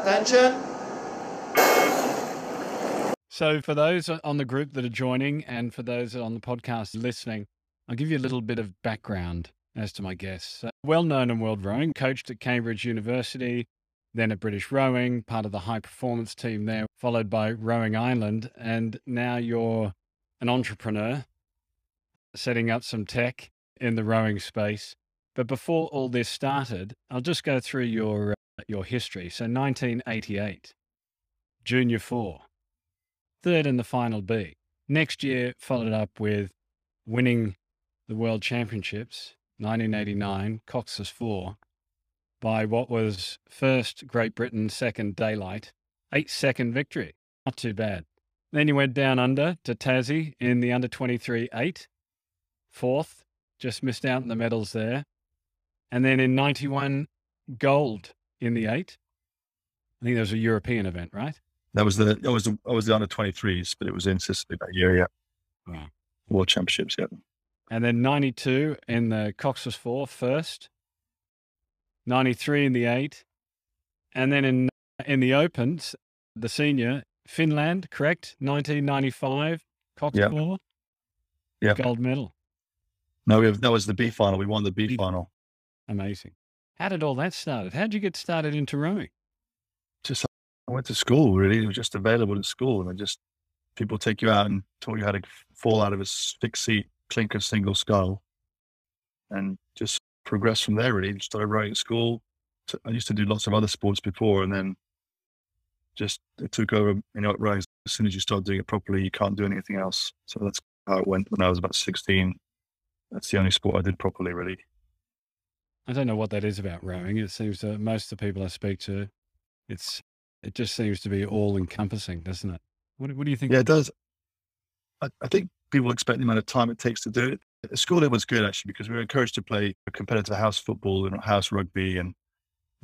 Attention. So, for those on the group that are joining and for those on the podcast listening, I'll give you a little bit of background as to my guests. Well known in world rowing, coached at Cambridge University, then at British Rowing, part of the high performance team there, followed by Rowing Ireland. And now you're an entrepreneur setting up some tech in the rowing space. But before all this started, I'll just go through your, your history. So, 1988, Junior 4 third in the final B. Next year, followed up with winning the World Championships, 1989, coxed 4, by what was first Great Britain, second Daylight, eight second victory. Not too bad. Then you went down under to Tassie in the under 23 8, fourth, just missed out in the medals there. And then in 91, gold in the eight. I think that was a European event, right? That was the that was the that was the under twenty threes, but it was in Sicily that year. Yeah, Wow. World Championships. Yeah, And then 92 in the coxed Four first, ninety three in the 8. And then in in the Opens, the senior, Finland, correct? 1995, Cox Yeah. 4. Yeah. Gold medal. no, we have, that was the B final. We won the B B- final. Amazing. How did all that start? How did you get started into rowing? Just I went to school. Really, it was just available at school, and I just people take you out and taught you how to fall out of a s- fixed seat, clinker single scull, and just progress from there. Really, started rowing at school. I used to do lots of other sports before, and then just it took over. You know, rowing. As soon as you start doing it properly, you can't do anything else. So that's how it went when I was about sixteen. That's the only sport I did properly, really. I don't know what that is about rowing. It seems that most of the people I speak to, it's it just seems to be all encompassing, doesn't it? What, what do you think? Yeah, it does. I, I think people expect the amount of time it takes to do it. At school, it was good actually because we were encouraged to play competitive house football and house rugby, and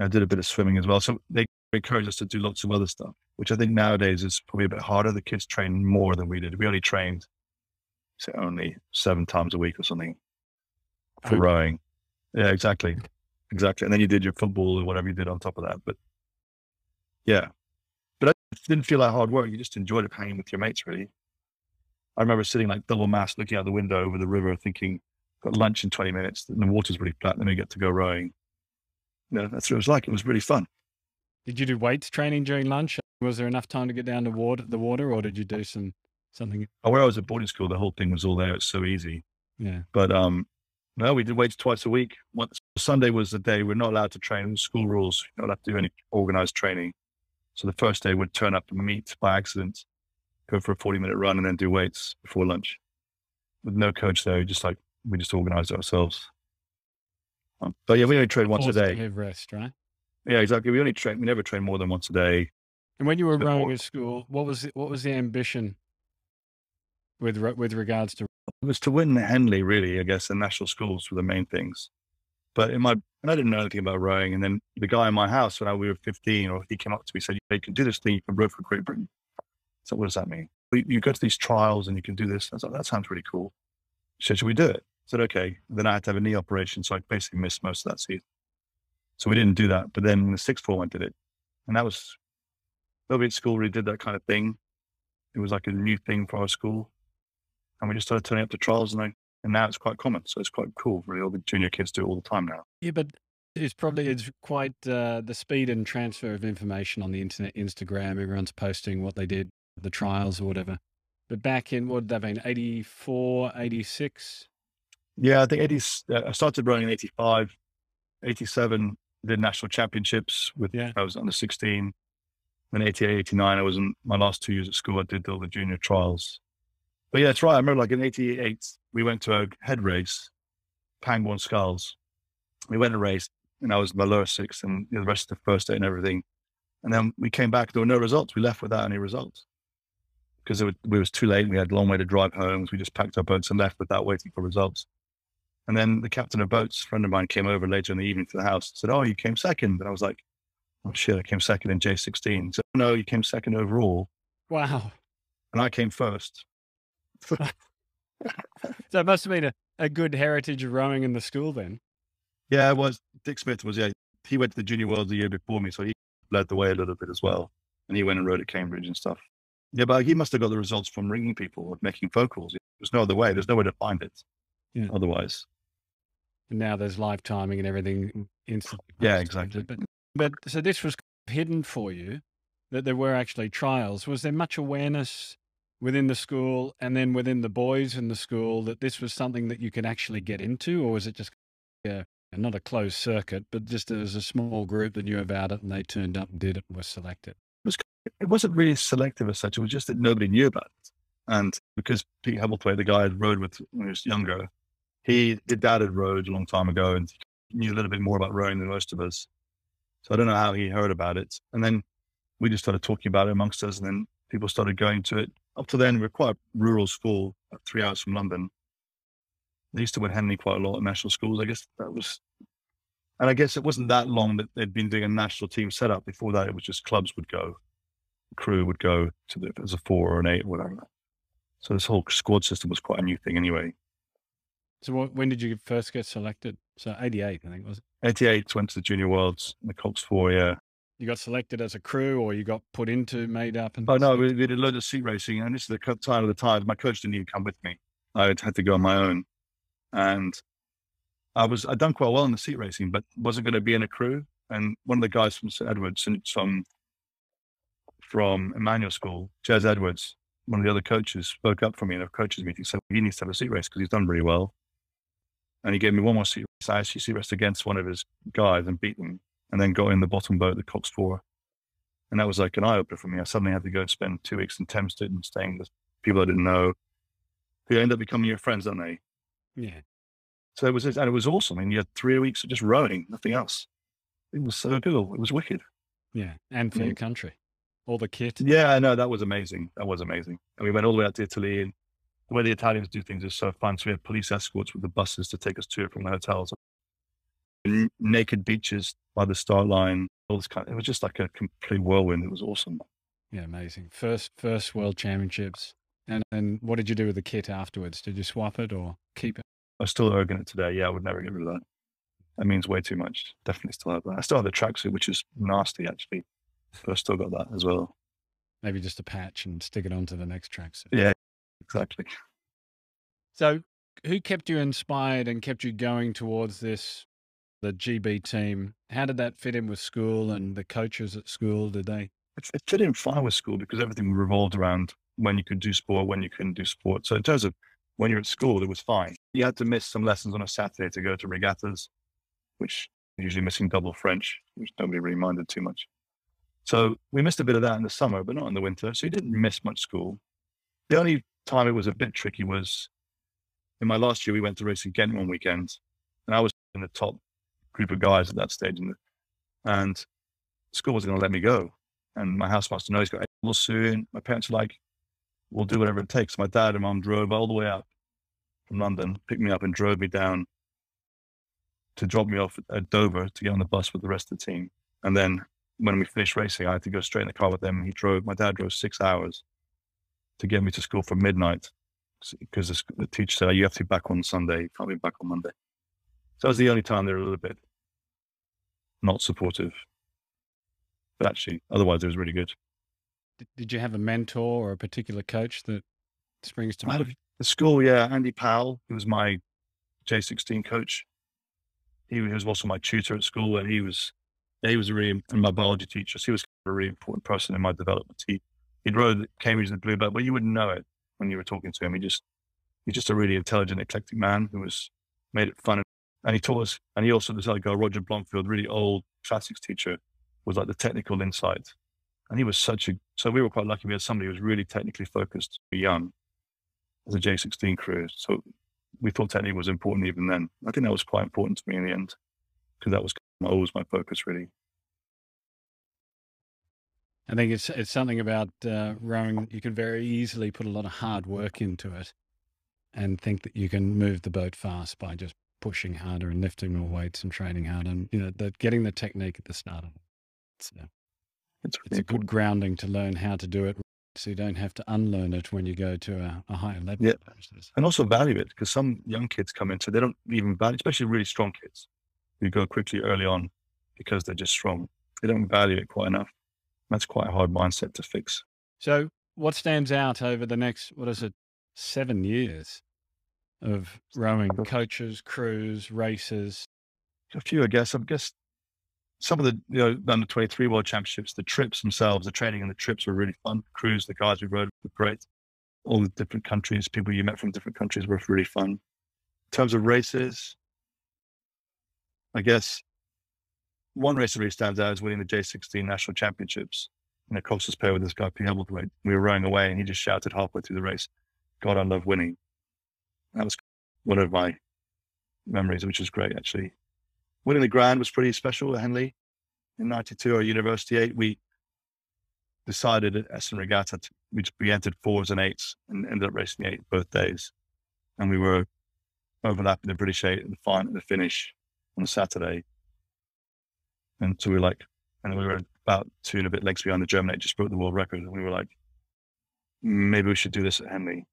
I did a bit of swimming as well. So they encouraged us to do lots of other stuff, which I think nowadays is probably a bit harder. The kids train more than we did. We only trained, say, only seven times a week or something for Oh. rowing. Yeah, exactly, exactly. And then you did your football or whatever you did on top of that. But yeah, but it didn't feel like hard work. You just enjoyed it hanging with your mates, really. I remember sitting like double mast, looking out the window over the river, thinking, got lunch in 20 minutes, and the water's really flat, then we get to go rowing. You know, that's what it was like. It was really fun. Did you do weights training during lunch? Was there enough time to get down to water, the water, or did you do some something? Oh, where I was at boarding school, the whole thing was all there. It's so easy. Yeah, But um, no, we did weights twice a week. Once Sunday was the day we're not allowed to train. School rules, you're not allowed to do any organized training. So the first day we'd turn up and meet by accident, go for a 40 minute run, and then do weights before lunch. With no coach there, just like we just organized ourselves. Um, but yeah, we only train once a Forced day. have rest, right? Yeah, exactly. We only train. We never train more than once a day. And when you were rowing at school, what was the, what was the ambition with with regards to? It was to win Henley, really. I guess, the national schools were the main things. But in my, and I didn't know anything about rowing. And then the guy in my house when I, we were 15, or he came up to me and said, "You can do this thing. You can row for Great Britain." So what does that mean? "Well, You go to these trials and you can do this. I was like, that sounds really cool. Said, should we do it? I said, okay. Then I had to have a knee operation, so I basically missed most of that season. So we didn't do that. But then the sixth form, I did it, and that was nobody at school really did that kind of thing. It was like a new thing for our school, and we just started turning up to trials, and I, and now it's quite common. So it's quite cool. Really, all the junior kids do it all the time now. Yeah, but it's probably it's quite uh, the speed and transfer of information on the internet, Instagram. Everyone's posting what they did, the trials or whatever. But back in what that been 84, 86? Yeah, I think 80, uh, I started running in 85, 87, did national championships with, Yeah. I was under 16. Then 88, 89, I was in my last two years at school, I did all the junior trials. But yeah, that's right. I remember like in 88, we went to a head race, Pangbourne Sculls. We went a race and I was in my lower six and the rest of the first day and everything. And then we came back, there were no results. We left without any results because it was, we was too late. We had a long way to drive home. So we just packed our boats and left without waiting for results. And then the captain of boats, a friend of mine, came over later in the evening to the house and said, Oh, you came second. And I was like, Oh, shit, I came second in J16. So, no, you came second overall. Wow. And I came first. So it must have been a, a good heritage of rowing in the school then. Yeah, it was. Dick Smith was, yeah, he went to the junior world the year before me. So he led the way a little bit as well. And he went and rowed at Cambridge and stuff. Yeah, but he must have got the results from ringing people or making phone calls. There's no other way. There's no way to find it Yeah. otherwise. And now there's live timing and everything instantly. Yeah, exactly. But, but so this was hidden for you that there were actually trials. Was there much awareness within the school and then within the boys in the school that this was something that you could actually get into, or was it just yeah, not a closed circuit, but just as a small group that knew about it and they turned up and did it and were selected? It wasn't really selective as such. It was just that nobody knew about it. And because Pete Hebblethwaite, the guy I rowed with when he was younger, he, his dad had rowed a long time ago and knew a little bit more about rowing than most of us. So I don't know how he heard about it. And then we just started talking about it amongst us, and then people started going to it. Up to then, we were quite a rural school, three hours from London. They used to win Henley quite a lot at national schools. I guess that was, and I guess it wasn't that long that they'd been doing a national team setup. Before that, it was just clubs would go, crew would go to the, as a four or an eight or whatever. So this whole squad system was quite a new thing anyway. So what, when did you first get selected? So 88, I think, was it? 88 went to the Junior Worlds, the Cox Four, yeah. You got selected as a crew or you got put into, made up? And Oh no, we, we did a load of seat racing, and this is the time of the times. My coach didn't even come with me. I had to go on my own, and I was I'd done quite well in the seat racing, but wasn't going to be in a crew. And one of the guys from St Edwards, and from from Emmanuel School, Jez Edwards, one of the other coaches, spoke up for me in a coaches meeting. Said he needs to have a seat race because he's done really well, and he gave me one more seat race. I actually seat raced against one of his guys and beat him, and then got in the bottom boat, the Cox Four. And that was like an eye opener for me. I suddenly had to go and spend two weeks in Thamested and staying with people I didn't know who end up becoming your friends, don't they? Yeah. So it was, and it was awesome. I mean, you had three weeks of just rowing, nothing else. It was so cool. It was wicked. Yeah. And for Yeah. your country. All the kit. Yeah, I know. That was amazing. That was amazing. And we went all the way out to Italy. And the way the Italians do things is so fun. So we had police escorts with the buses to take us to and from the hotels. Naked beaches by the start line. All this kind it was just like a complete whirlwind. It was awesome. Yeah, amazing. First, first World Championships. And and what did you do with the kit afterwards? Did you swap it or keep it? I'm still erging it today. Yeah, I would never get rid of that. That means way too much. Definitely still have that. I still have the tracksuit, which is nasty actually, but I've still got that as well. Maybe just a patch and stick it onto the next track. suit. Yeah, exactly. So, who kept you inspired and kept you going towards this, the GB team? How did that fit in with school and the coaches at school? Did they? It, it fit in fine with school because everything revolved around when you could do sport, when you couldn't do sport. So in terms of when you're at school, it was fine. You had to miss some lessons on a Saturday to go to regattas, which usually missing double French, which nobody really minded too much. So we missed a bit of that in the summer, but not in the winter. So you didn't miss much school. The only time it was a bit tricky was in my last year, we went to race in Ghent one weekend, and I was in the top group of guys at that stage, and, and school wasn't going to let me go. And my housemaster knows he's got April soon. My parents were like, we'll do whatever it takes. My dad and mom drove all the way up from London, picked me up and drove me down to drop me off at Dover to get on the bus with the rest of the team. And then when we finished racing, I had to go straight in the car with them. He drove, my dad drove six hours to get me to school from midnight because the, the teacher said, you have to be back on Sunday. You can't be back on Monday. So that was the only time they were a little bit not supportive. But actually, otherwise, it was really good. Did, did you have a mentor or a particular coach that springs to I had a- mind? The school, yeah, Andy Powell, who was my J16 coach. He was also my tutor at school, and he was, he was a really, and my biology teacher. So he was a really important person in my development. He, he'd rowed Cambridge in the Blue Boat, but you wouldn't know it when you were talking to him. He just, he's just a really intelligent, eclectic man who was made it fun. And he taught us, and he also, this other guy, Roger Blomfield, really old classics teacher, was like the technical insight. And he was such a, so we were quite lucky. We had somebody who was really technically focused, young, as a J16 crew. So we thought technique was important even then. I think that was quite important to me in the end because that was always my focus, really. I think it's it's something about uh, rowing. You can very easily put a lot of hard work into it, and think that you can move the boat fast by just pushing harder and lifting more weights and training harder. And you know, that getting the technique at the start of it. It's, uh, It's, a good important. grounding to learn how to do it, so you don't have to unlearn it when you go to a, a higher level. Yeah. And also value it because some young kids come into they don't even value, especially really strong kids who go quickly early on because they're just strong. they don't value it quite enough. That's quite a hard mindset to fix. So, what stands out over the next, what is it, seven years of rowing coaches, crews, races? A few, I guess. I guess some of the you know under 23 world championships the trips themselves the training and the trips were really fun crews the guys we rowed were great all the different countries people you met from different countries were really fun in terms of races i guess one race that really stands out is winning the j16 national championships in a coxless pair with this guy P. Hebblethwaite. We were rowing away and he just shouted halfway through the race, God, I love winning. That was one of my memories, which was great actually winning the grand was pretty special at Henley in 92 or University 8. We decided at Essen Regatta, to, we, we entered fours and eights and ended up racing the eight both days. And we were overlapping the British eight final, the finish on a Saturday. And so we were like, and we were about two and a bit legs behind the German eight, just broke the world record. And we were like, maybe we should do this at Henley.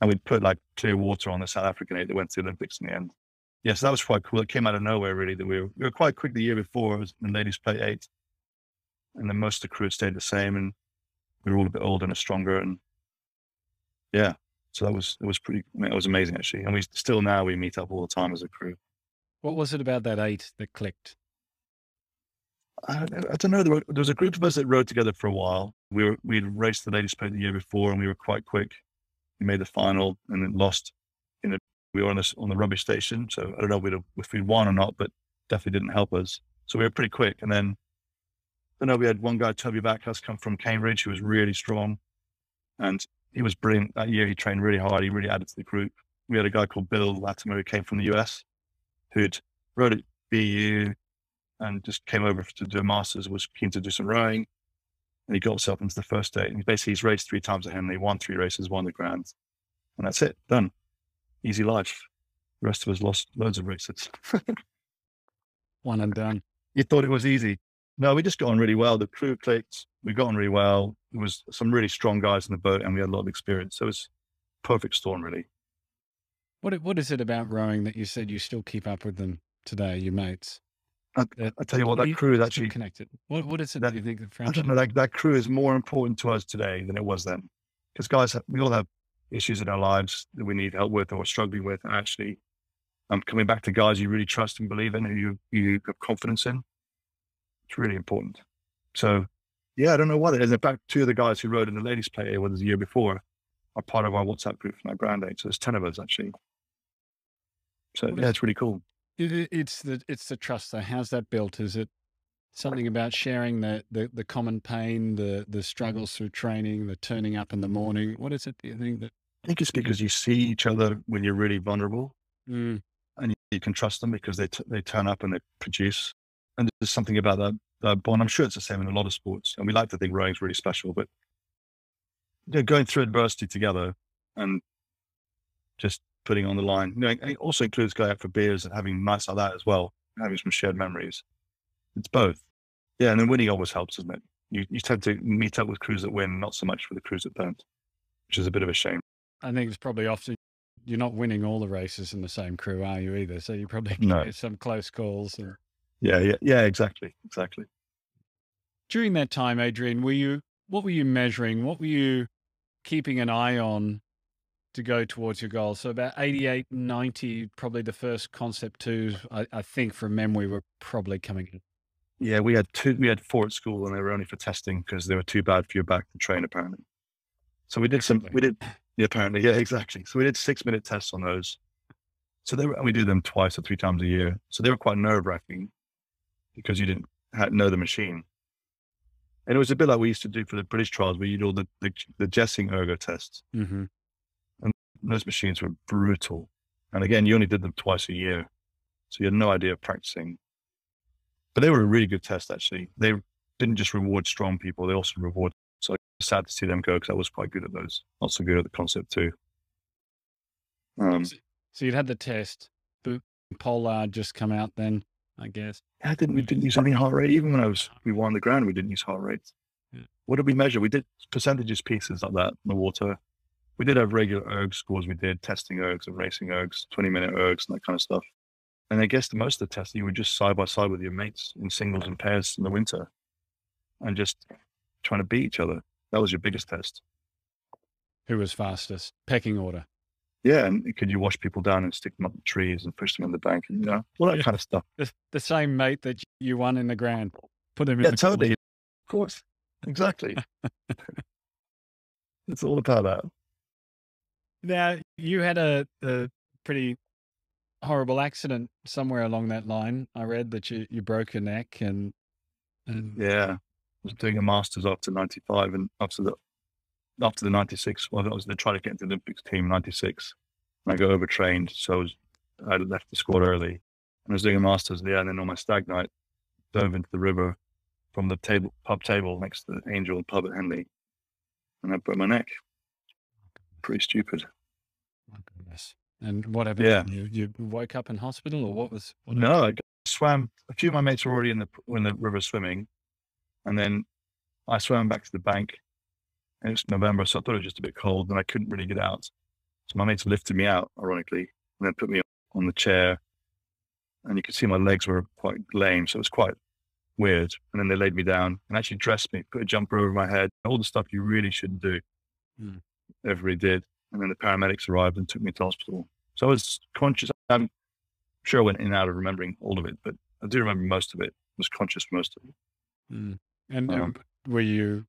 And we'd put like clear water on the South African eight that went to the Olympics in the end yeah, so that was quite cool. It came out of nowhere, really. That we were, we were quite quick the year before. It was the Ladies' Plate eight, and then most of the crew had stayed the same, and we were all a bit older and stronger, and yeah, so that was it was pretty. It was amazing actually, and we still now we meet up all the time as a crew. What was it about that eight that clicked? I, I don't know. There, were, there was a group of us that rowed together for a while. We were we'd raced the Ladies' Plate the year before, and we were quite quick. Made the final and then lost in a we were on this on the rubbish station. So I don't know if we'd won or not, but definitely didn't help us. So we were pretty quick. And then I know we had one guy, Toby Backhouse, come from Cambridge, who was really strong. And he was brilliant that year. He trained really hard. He really added to the group. We had a guy called Bill Latimer who came from the US, who'd rowed at BU and just came over to do a master's, was keen to do some rowing. And he got himself into the first day. And basically he's raced three times at Henley, won three races, won the grand. And that's it, done easy life. The rest of us lost loads of races. One and done. You thought it was easy. No, we just got on really well. The crew clicked. We got on really well. There was some really strong guys in the boat, and we had a lot of experience. So it was perfect storm, really. What what is it about rowing that you said you still keep up with them today, your mates? I, I tell you what, that crew is actually connected. What what is it that you think? I don't know. That, that crew is more important to us today than it was then, because guys, we all have issues in our lives that we need help with or struggling with. Actually, um, coming back to guys you really trust and believe in, who you, you have confidence in, it's really important. So, yeah, I don't know what it is. In fact, two of the guys who rowed in the Ladies' Plate was the year before are part of our WhatsApp group for my grand eight. So there's 10 of us actually. So, yeah, it's really cool. It's the it's the trust. So how's that built? Is it something about sharing the, the, the common pain, the the struggles through training, the turning up in the morning? What is it? Do you think that I think it's because you see each other when you're really vulnerable, mm. and you, you, can trust them because they t- they turn up and they produce. And there's something about that, that bond. I'm sure it's the same in a lot of sports, and we like to think rowing's really special. But you know, going through adversity together and just putting on the line, you know, it also includes going out for beers and having nights like that as well, having some shared memories. It's both. Yeah, and then winning always helps, doesn't it? You you tend to meet up with crews that win, not so much for the crews that don't, which is a bit of a shame. I think it's probably often you're not winning all the races in the same crew, are you either? So you probably no. get some close calls. And... Yeah, yeah, yeah, exactly, exactly. During that time, Adrian, were you what were you measuring? What were you keeping an eye on to go towards your goal? So about 88, 90, probably the first Concept2s, I, I think from memory were probably coming in. Yeah, we had two, we had four at school and they were only for testing because they were too bad for your back to train apparently. So we did some, we did yeah, apparently, yeah, exactly. So we did six minute tests on those. So they were, and we do them twice or three times a year. So they were quite nerve wracking because you didn't know the machine. And it was a bit like we used to do for the British trials, where you do all the, the, the Gjessing ergo tests. Mm-hmm. Those machines were brutal. And again, you only did them twice a year. So you had no idea of practicing. But they were a really good test, actually. They didn't just reward strong people, they also reward So sad to see them go because I was quite good at those. Not so good at the Concept2. Um, so, you'd had the test, but Polar just come out then, I guess. Yeah, I didn't. We didn't use any heart rate. Even when I was we won the ground, we didn't use heart rate. Yeah. What did we measure? We did percentages pieces like that in the water. We did have regular erg scores. We did testing ergs and racing ergs, twenty minute ergs and that kind of stuff. And I guess the most of the testing you were just side by side with your mates in singles and pairs in the winter. and just trying to beat each other. That was your biggest test. Who was fastest? Pecking order. Yeah, and could you wash people down and stick them up the trees and push them in the bank and you know all that Yeah. kind of stuff. The, the same mate that you won in the grand. Put him in Yeah, the totally. Of course, exactly. it's all about that. Now, you had a, a pretty horrible accident somewhere along that line. I read that you, you broke your neck and, and Yeah, I was doing a masters after '95 and after the after the '96. Well, that was tried to get into the Olympics team '96. And I got overtrained, so I, was, I left the squad early. And I was doing a masters there, and then on my stag night, dove into the river from the table pub table next to the Angel pub at Henley, and I broke my neck. Pretty stupid. my goodness. And what happened? Yeah. You, you woke up in hospital or what was? What No, I swam. A few of my mates were already in the in the river swimming, and then I swam back to the bank. And it was November, so I thought it was just a bit cold, and I couldn't really get out. So my mates lifted me out, ironically, and then put me on the chair. And you could see my legs were quite lame, so it was quite weird. And then they laid me down and actually dressed me, put a jumper over my head, all the stuff you really shouldn't do. Hmm. Everybody did. And then the paramedics arrived and took me to hospital. So I was conscious. I'm sure I went in and out of remembering all of it, but I do remember most of it. I was conscious for most of it. Mm. And Um, um, were you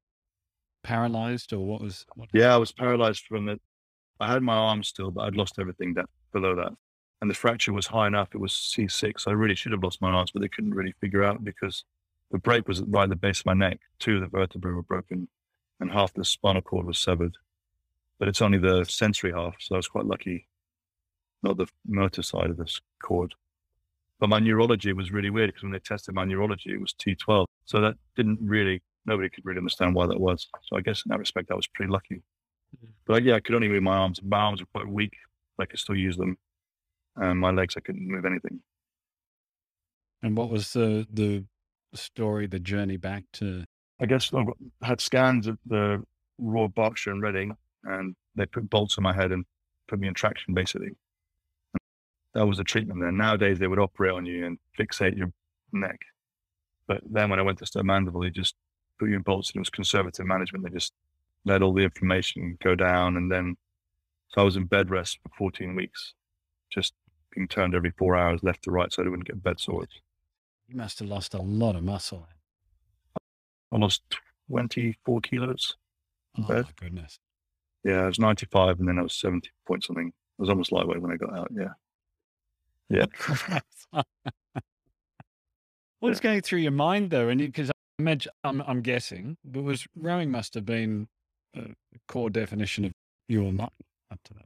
paralyzed or what was? What, Yeah, I was paralyzed from the. I had my arm still, but I'd lost everything that below that, and the fracture was high enough. It was C6. I really should have lost my arms, but they couldn't really figure out because the break was right at the base of my neck. Two of the vertebrae were broken, and half the spinal cord was severed. But it's only the sensory half, so I was quite lucky, not the motor side of this cord. But my neurology was really weird because when they tested my neurology, it was T12. So that didn't really, nobody could really understand why that was. So I guess in that respect, I was pretty lucky. Mhm. But yeah, I could only move my arms. My arms were quite weak. but I could still use them. And my legs, I couldn't move anything. and what was the the story, the journey back to? I guess I had scans at the Royal Berkshire and Reading, and they put bolts in my head and put me in traction, basically. That was the treatment then. Nowadays, they would operate on you and fixate your neck. But then when I went to Stoke Mandeville, they just put you in bolts and it was conservative management. They just let all the inflammation go down. And then, so I was in bed rest for 14 weeks, just being turned every four hours left to right so I wouldn't get bed sores. You must have lost a lot of muscle. I lost 24 kilos. Oh my goodness. Yeah, I was 95 and then I was 70 point something. I was almost lightweight when I got out. Yeah. Yeah. What's going through your mind though? And because I imagine, I'm, I'm guessing, but was rowing must have been a core definition of your life up to that.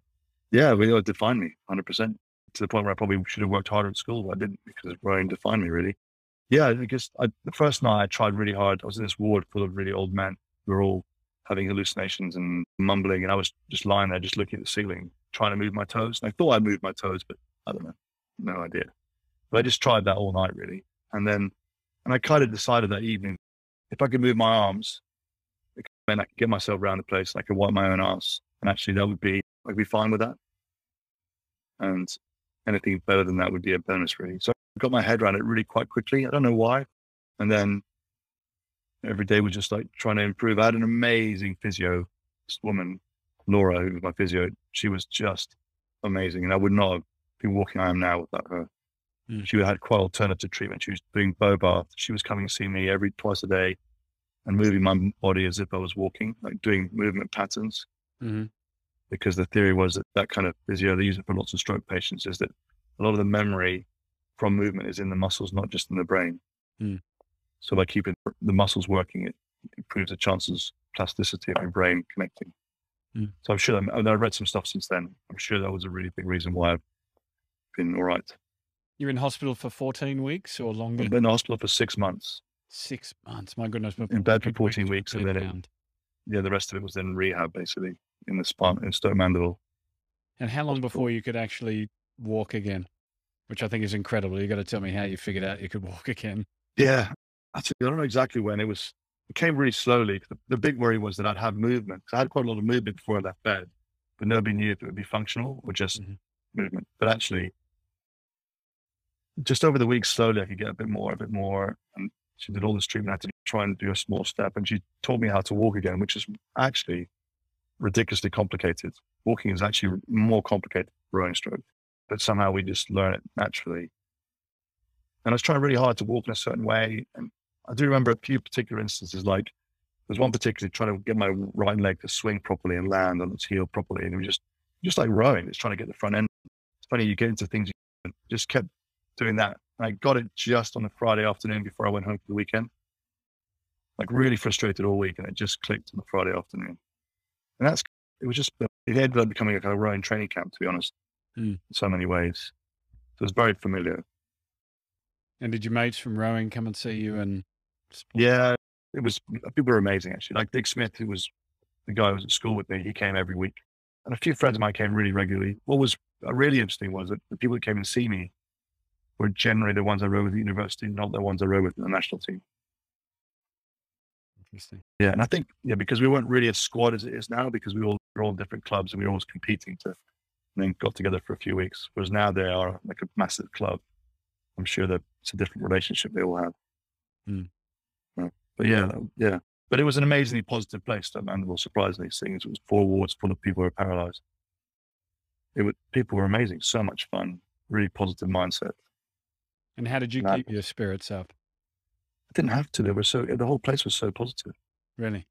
Yeah, it really defined me 100% to the point where I probably should have worked harder at school, but I didn't because rowing defined me really. Yeah, I guess I, the first night I tried really hard. I was in this ward full of really old men who were all having hallucinations and mumbling, and I was just lying there, just looking at the ceiling, trying to move my toes. And I thought I moved my toes, but I don't know, no idea. But I just tried that all night really, and then, and I kind of decided that evening if I could move my arms, then I could get myself around the place. And I could wipe my own ass, and actually that would be I'd be fine with that. And anything better than that would be a bonus, really. So I got my head around it really quite quickly. I don't know why. And then every day was just like trying to improve. I had an amazing physio, woman, Laura, who was my physio. She was just amazing. And I would not have been walking I am now without her. Mm. She had quite alternative treatment. She was doing Bobath. She was coming to see me every twice a day and moving my body as if I was walking, like doing movement patterns Mm-hmm. because the theory was that that kind of physio, they use it for lots of stroke patients, is that a lot of the memory from movement is in the muscles, not just in the brain. Mm. So by keeping the muscles working, it improves the chances plasticity of your brain connecting. Mm. So I'm sure, I I've read some stuff since then. I'm sure that was a really big reason why I've been all right. You're in hospital for 14 weeks or longer? I've been in hospital for six months, Six months. My goodness. in bed for 14 weeks, and then it, yeah, the rest of it was then rehab basically in the spine in Stoke Mandeville. And how long hospital. before you could actually walk again? Which I think is incredible. You got to tell me how you figured out you could walk again. Yeah, actually, I don't know exactly when it was. It came really slowly. The, the big worry was that I'd have movement. I had quite a lot of movement before I left bed, but nobody knew if it would be functional or just Mhm. movement. But actually, just over the weeks, slowly, I could get a bit more, a bit more, and She did all this treatment. I had to try and do a small step. And she taught me how to walk again, which is actually ridiculously complicated. Walking is actually more complicated than rowing stroke, but somehow we just learn it naturally. And I was trying really hard to walk in a certain way. And I do remember a few particular instances, like there's one particularly trying to get my right leg to swing properly and land on its heel properly. And it was just, just like rowing, it's trying to get the front end. It's funny, you get into things, you just kept doing that. I got it just on a Friday afternoon before I went home for the weekend. Like really frustrated all week, and it just clicked on the Friday afternoon. And that's it was just it ended up becoming a kind of rowing training camp, to be honest, mm. in so many ways. So it was very familiar. And did your mates from rowing come and see you? And yeah, it was people were amazing actually. Like Dick Smith, who was the guy who was at school with me, he came every week, and a few friends of mine came really regularly. What was really interesting was that the people that came to see me were generally the ones I rowed with at university, not the ones I rowed with in the national team. Interesting. Yeah, and I think yeah, because we weren't really a squad as it is now, because we all were all different clubs and we were always competing to, and then got together for a few weeks. Whereas now they are like a massive club. I'm sure that it's a different relationship they all have. Mm. But yeah, yeah. But it was an amazingly positive place, that Mandeville, surprisingly, seeing it was four wards full of people who were paralyzed. It was people were amazing, so much fun, really positive mindset. And how did you and keep I, your spirits up? I didn't have to. They were so the whole place was so positive. Really?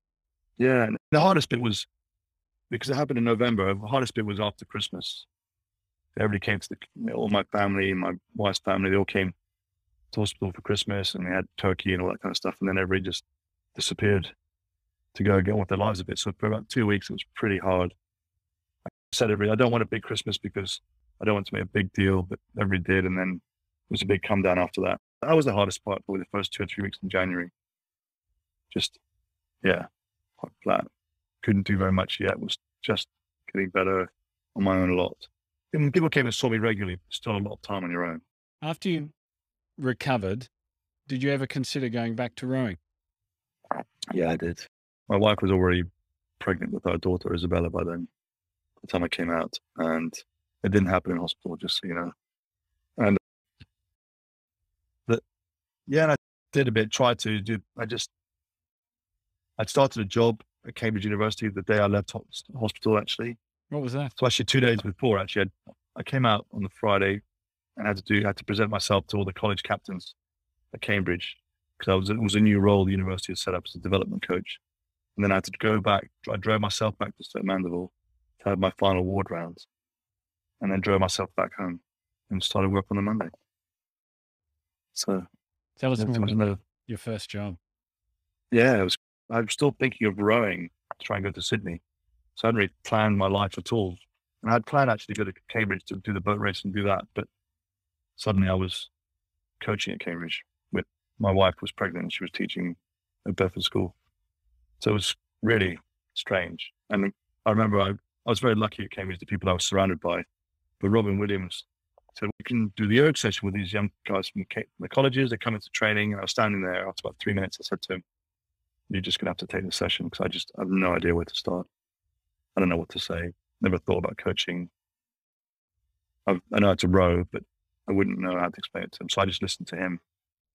Yeah. And the hardest bit was because it happened in November. The hardest bit was after Christmas. Everybody came to the all my family, my wife's family. They all came to hospital for Christmas, and they had turkey and all that kind of stuff. And then everybody just disappeared to go get on with their lives a bit. So for about two weeks, it was pretty hard. I said every I don't want a big Christmas because I don't want to make a big deal, but everybody did, and then it was a big come down after that. That was the hardest part, probably the first two or three weeks in January. Just, yeah, flat. Couldn't do very much yet. Was just getting better on my own a lot. And people came and saw me regularly. Still a lot of time on your own. After you recovered, did you ever consider going back to rowing? Yeah, I did. My wife was already pregnant with our daughter Isabella by then, the time I came out, and it didn't happen in hospital, just so you know. And yeah, and I did a bit, tried to do, I just, I'd started a job at Cambridge University the day I left hospital, actually. What was that? So actually two days before, actually, i I came out on the Friday and had to do, I had to present myself to all the college captains at Cambridge because I was, it was a new role the university had set up as a development coach. And then I had to go back, I drove myself back to Stoke Mandeville to have my final ward rounds and then drove myself back home and started work on the Monday. So Tell us your first job. Yeah, it was, I was still thinking of rowing to try and go to Sydney. So I hadn't really planned my life at all. And I had planned actually to go to Cambridge to do the boat race and do that. But suddenly I was coaching at Cambridge with my wife was pregnant and she was teaching at Bedford School. So it was really strange. And I remember I, I was very lucky at Cambridge, the people I was surrounded by. But Robin Williams said, we can do the erg session with these young guys from the colleges. They come into training. And I was standing there after about three minutes. I said to him, you're just going to have to take the session because I just I have no idea where to start. I don't know what to say. Never thought about coaching. I've, i know how to row, but I wouldn't know how to explain it to him. So I just listened to him,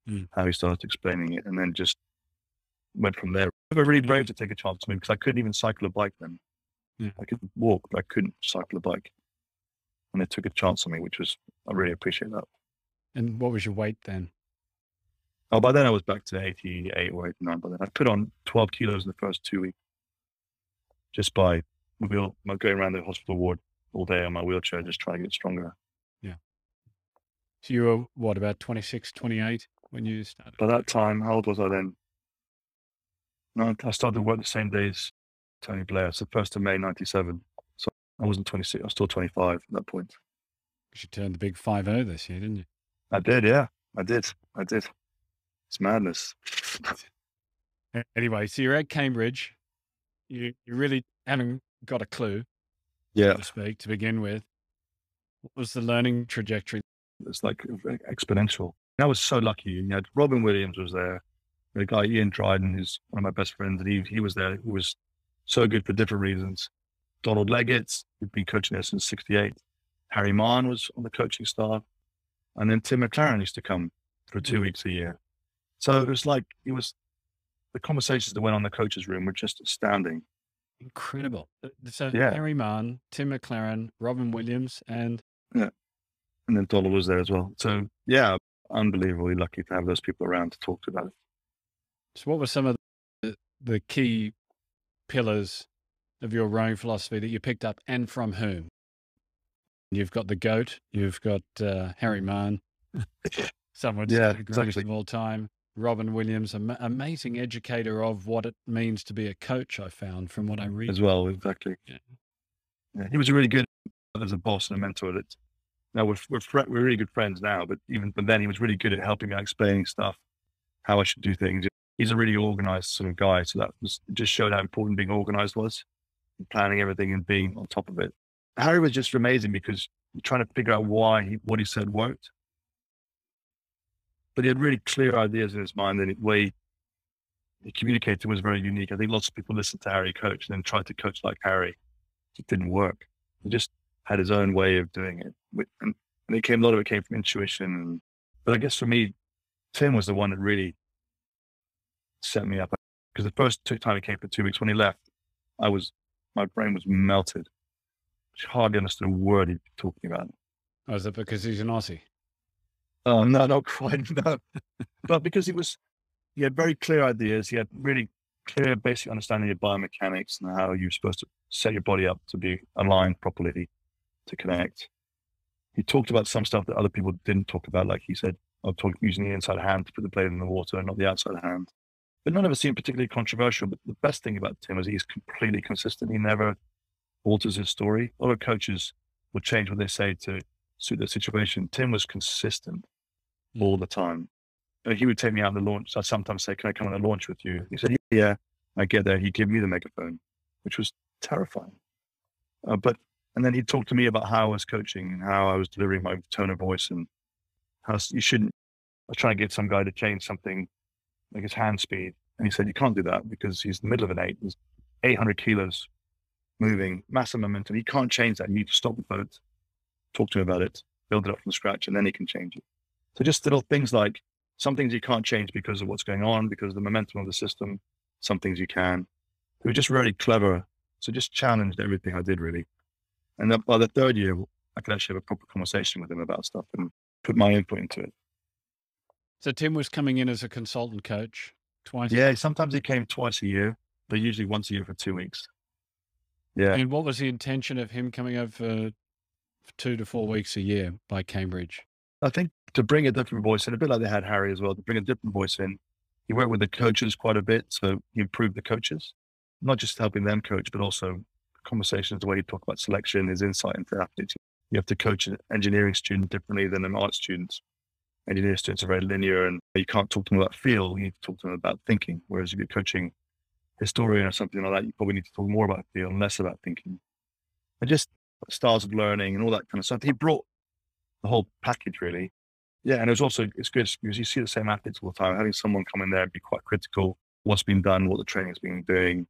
mm. how he started explaining it, and then just went from there. I was really brave to take a chance on me because I couldn't even cycle a bike then. Yeah. I could walk, but I couldn't cycle a bike and they took a chance on me, which was I really appreciate that. And what was your weight then? Oh, by then I was back to 88 or 89. By then I put on 12 kilos in the first two weeks, just by wheel, going around the hospital ward all day on my wheelchair, just trying to get stronger. So you were what about 26, 28 when you started? By that time, how old was I then? No, I started work the same day as Tony Blair. So first of May, 97. So I wasn't 26. I was still 25 at that point. You turned the big 5 0 this year, didn't you? I did, yeah. I did. I did. It's madness. anyway, so you're at Cambridge. You, you really haven't got a clue, yeah. to speak, to begin with. What was the learning trajectory? It's like exponential. I was so lucky. You had Robin Williams was there. The guy Ian Dryden, who's one of my best friends, and he he was there. Who was so good for different reasons. Donald Leggett, who'd been coaching there since 68. Harry Mahon was on the coaching staff. And then Tim McLaren used to come for two weeks a year. So it was like, it was the conversations that went on in the coaches' room were just astounding. Incredible. So Yeah. Harry Mahon, Tim McLaren, Robin Williams, and And then Dollar was there as well. So yeah, unbelievably lucky to have those people around to talk to about it. so what were some of the, the key pillars of your rowing philosophy that you picked up and from whom? You've got the GOAT, you've got uh, Harry Mahon, someone Yeah, the greatest exactly. of all time. Robin Williams, an amazing educator of what it means to be a coach, I found from what I read. as well. Exactly. Yeah. Yeah, he was really good as a boss and a mentor. That now we're we're, fri we're really good friends now, but even but then he was really good at helping me out explaining stuff, how I should do things. He's a really organized sort of guy, so that was just showed how important being organized was, planning everything and being on top of it. Harry was just amazing because trying to figure out why he, what he said worked, but he had really clear ideas in his mind, and the way he communicated was very unique. I think lots of people listened to Harry coach and then tried to coach like Harry it didn't work. He just had his own way of doing it. And, it came, a lot of it came from intuition. And, but I guess for me, Tim was the one that really set me up. Because the first time he came for two weeks, when he left, I was, my brain was melted. I hardly understood a word he was talking about. Oh, is it because he's an Aussie? Oh, no, not quite. No. but because he was, he had very clear ideas. He had really clear basic understanding of biomechanics and how you're supposed to set your body up to be aligned properly to connect. He talked about some stuff that other people didn't talk about. Like he said, I'm talking using the inside hand to put the blade in the water and not the outside hand. But none of it seemed particularly controversial. But the best thing about Tim is he's completely consistent. He never alters his story. A lot of coaches will change what they say to suit the situation. Tim was consistent all the time. Uh, He would take me out on the launch. I'd sometimes say, Can I come on a launch with you? He said, Yeah. I get there. He'd give me the megaphone, which was terrifying. Uh, but, and then he'd talk to me about how I was coaching and how I was delivering my tone of voice and how you shouldn't. I was trying to get some guy to change something like his hand speed. And he said, You can't do that because he's in the middle of an eight. There's 800 kilos moving, massive momentum. He can't change that. You need to stop the boat, talk to him about it, build it up from scratch, and then he can change it. So just little things like some things you can't change because of what's going on, because of the momentum of the system. Some things you can. They were just really clever. So just challenged everything I did really. And then by the third year, I could actually have a proper conversation with him about stuff and put my input into it. So Tim was coming in as a consultant coach twice. Yeah, sometimes he came twice a year, but usually once a year for two weeks. Yeah. And what was the intention of him coming over for, for two to four weeks a year by Cambridge? I think to bring a different voice in, a bit like they had Harry as well, to bring a different voice in. He worked with the coaches quite a bit, so he improved the coaches, not just helping them coach, but also conversations, the way he talked about selection is insight into athletes. You have to coach an engineering student differently than an art student. Engineering students are very linear and you can't talk to them about feel, you need to talk to them about thinking. Whereas if you're coaching historian or something like that, you probably need to talk more about feel and less about thinking. And just styles of learning and all that kind of stuff. He brought the whole package really. Yeah, and it was also it's good because you see the same athletes all the time. Having someone come in there and be quite critical, what's been done, what the training's been doing.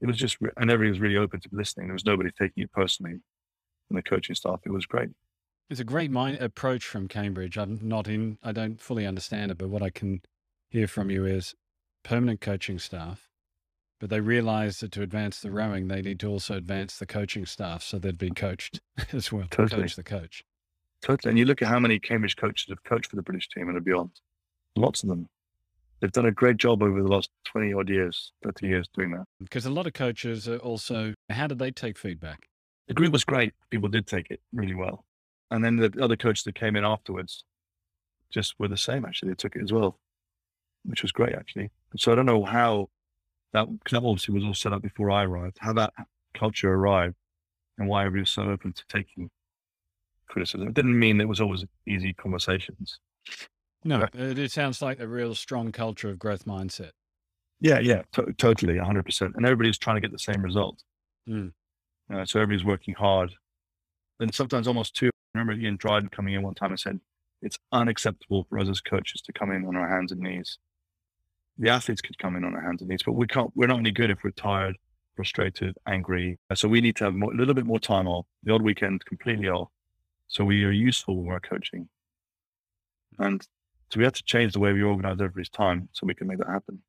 It was just, and everybody was really open to listening. There was nobody taking it personally in the coaching staff. It was great. It's a great mind approach from Cambridge. I'm not in, I don't fully understand it, but what I can hear from you is permanent coaching staff, but they realize that to advance the rowing, they need to also advance the coaching staff so they'd be coached as well. Totally. Coach the coach. Totally. And you look at how many Cambridge coaches have coached for the British team and beyond. Lots of them. They've done a great job over the last 20 odd years, 30 years doing that. Because a lot of coaches are also, how did they take feedback? The group was great. People did take it really well. And then the other coaches that came in afterwards just were the same, actually. They took it as well, which was great, actually. So I don't know how that, because that obviously was all set up before I arrived, how that culture arrived and why everybody was so open to taking criticism. It didn't mean it was always easy conversations. No, it, it sounds like a real strong culture of growth mindset. Yeah, yeah, to- totally, 100%. And everybody's trying to get the same result. Mm. Uh, so everybody's working hard. And sometimes almost too. I remember Ian Dryden coming in one time and said, it's unacceptable for us as coaches to come in on our hands and knees. The athletes could come in on our hands and knees, but we can't, we're not any good if we're tired, frustrated, angry. Uh, So we need to have more, a little bit more time off, the odd weekend completely off. So we are useful when we're coaching. And So we had to change the way we organized everybody's time so we could make that happen.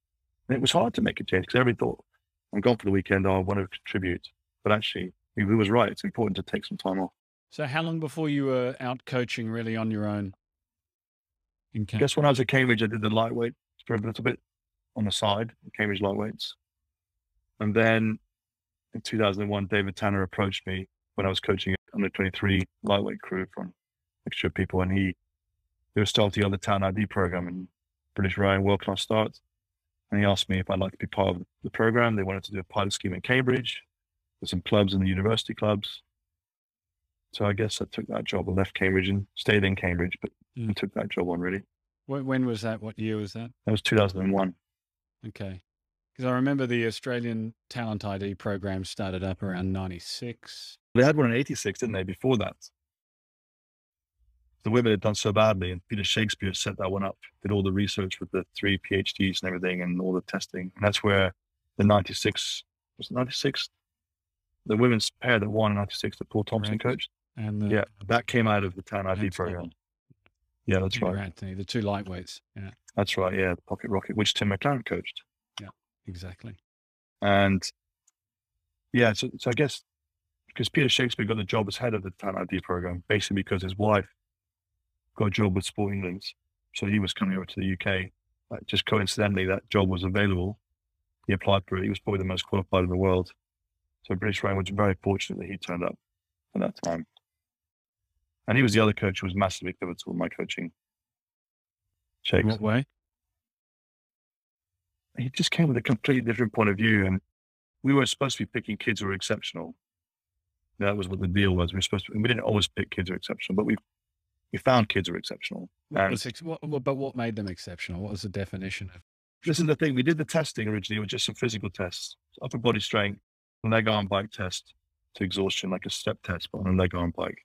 And it was hard to make a change because everybody thought, I'm gone for the weekend, oh, I want to contribute. But actually, he was right. It's important to take some time off. So how long before you were out coaching really on your own? In I guess when I was at Cambridge, I did the lightweight for a little bit on the side, Cambridge lightweights. And then in 2001, David Tanner approached me when I was coaching under 23 lightweight crew from extra people. And he, they were starting on the Talent ID program in British Rowing World Class Start. And he asked me if I'd like to be part of the program. They wanted to do a pilot scheme in Cambridge. There's some clubs in the university clubs. So I guess I took that job. and left Cambridge and stayed in Cambridge, but mm. I took that job on really. When was that? What year was that? That was 2001. Okay. Because I remember the Australian Talent ID program started up around 96. They had one in 86, didn't they, before that? The women had done so badly, and Peter Shakespeare set that one up, did all the research with the three PhDs and everything, and all the testing. And that's where the 96, was it 96? The women's pair that won in 96 that Paul Thompson right. coached. And the, yeah, that came out of the Talent ID program. Yeah, that's right. Antonie, the two lightweights. Yeah. That's right. Yeah, the Pocket Rocket, which Tim McLaren coached. Yeah, exactly. And yeah, so, so I guess because Peter Shakespeare got the job as head of the Talent ID program, basically because his wife got a job with Sport England. So he was coming over to the UK. Like just coincidentally, that job was available. He applied for it. He was probably the most qualified in the world. So British Rowing was very fortunate that he turned up at that time. And he was the other coach who was massively pivotal in my coaching. Shakes. What way? He just came with a completely different point of view. And we were supposed to be picking kids who were exceptional. That was what the deal was. We were supposed to, we didn't always pick kids who were exceptional, but we we found kids were exceptional. What was, what, but what made them exceptional? What was the definition of? This is the thing. We did the testing originally with just some physical tests, upper body strength, leg arm bike test to exhaustion, like a step test, but on a leg arm bike.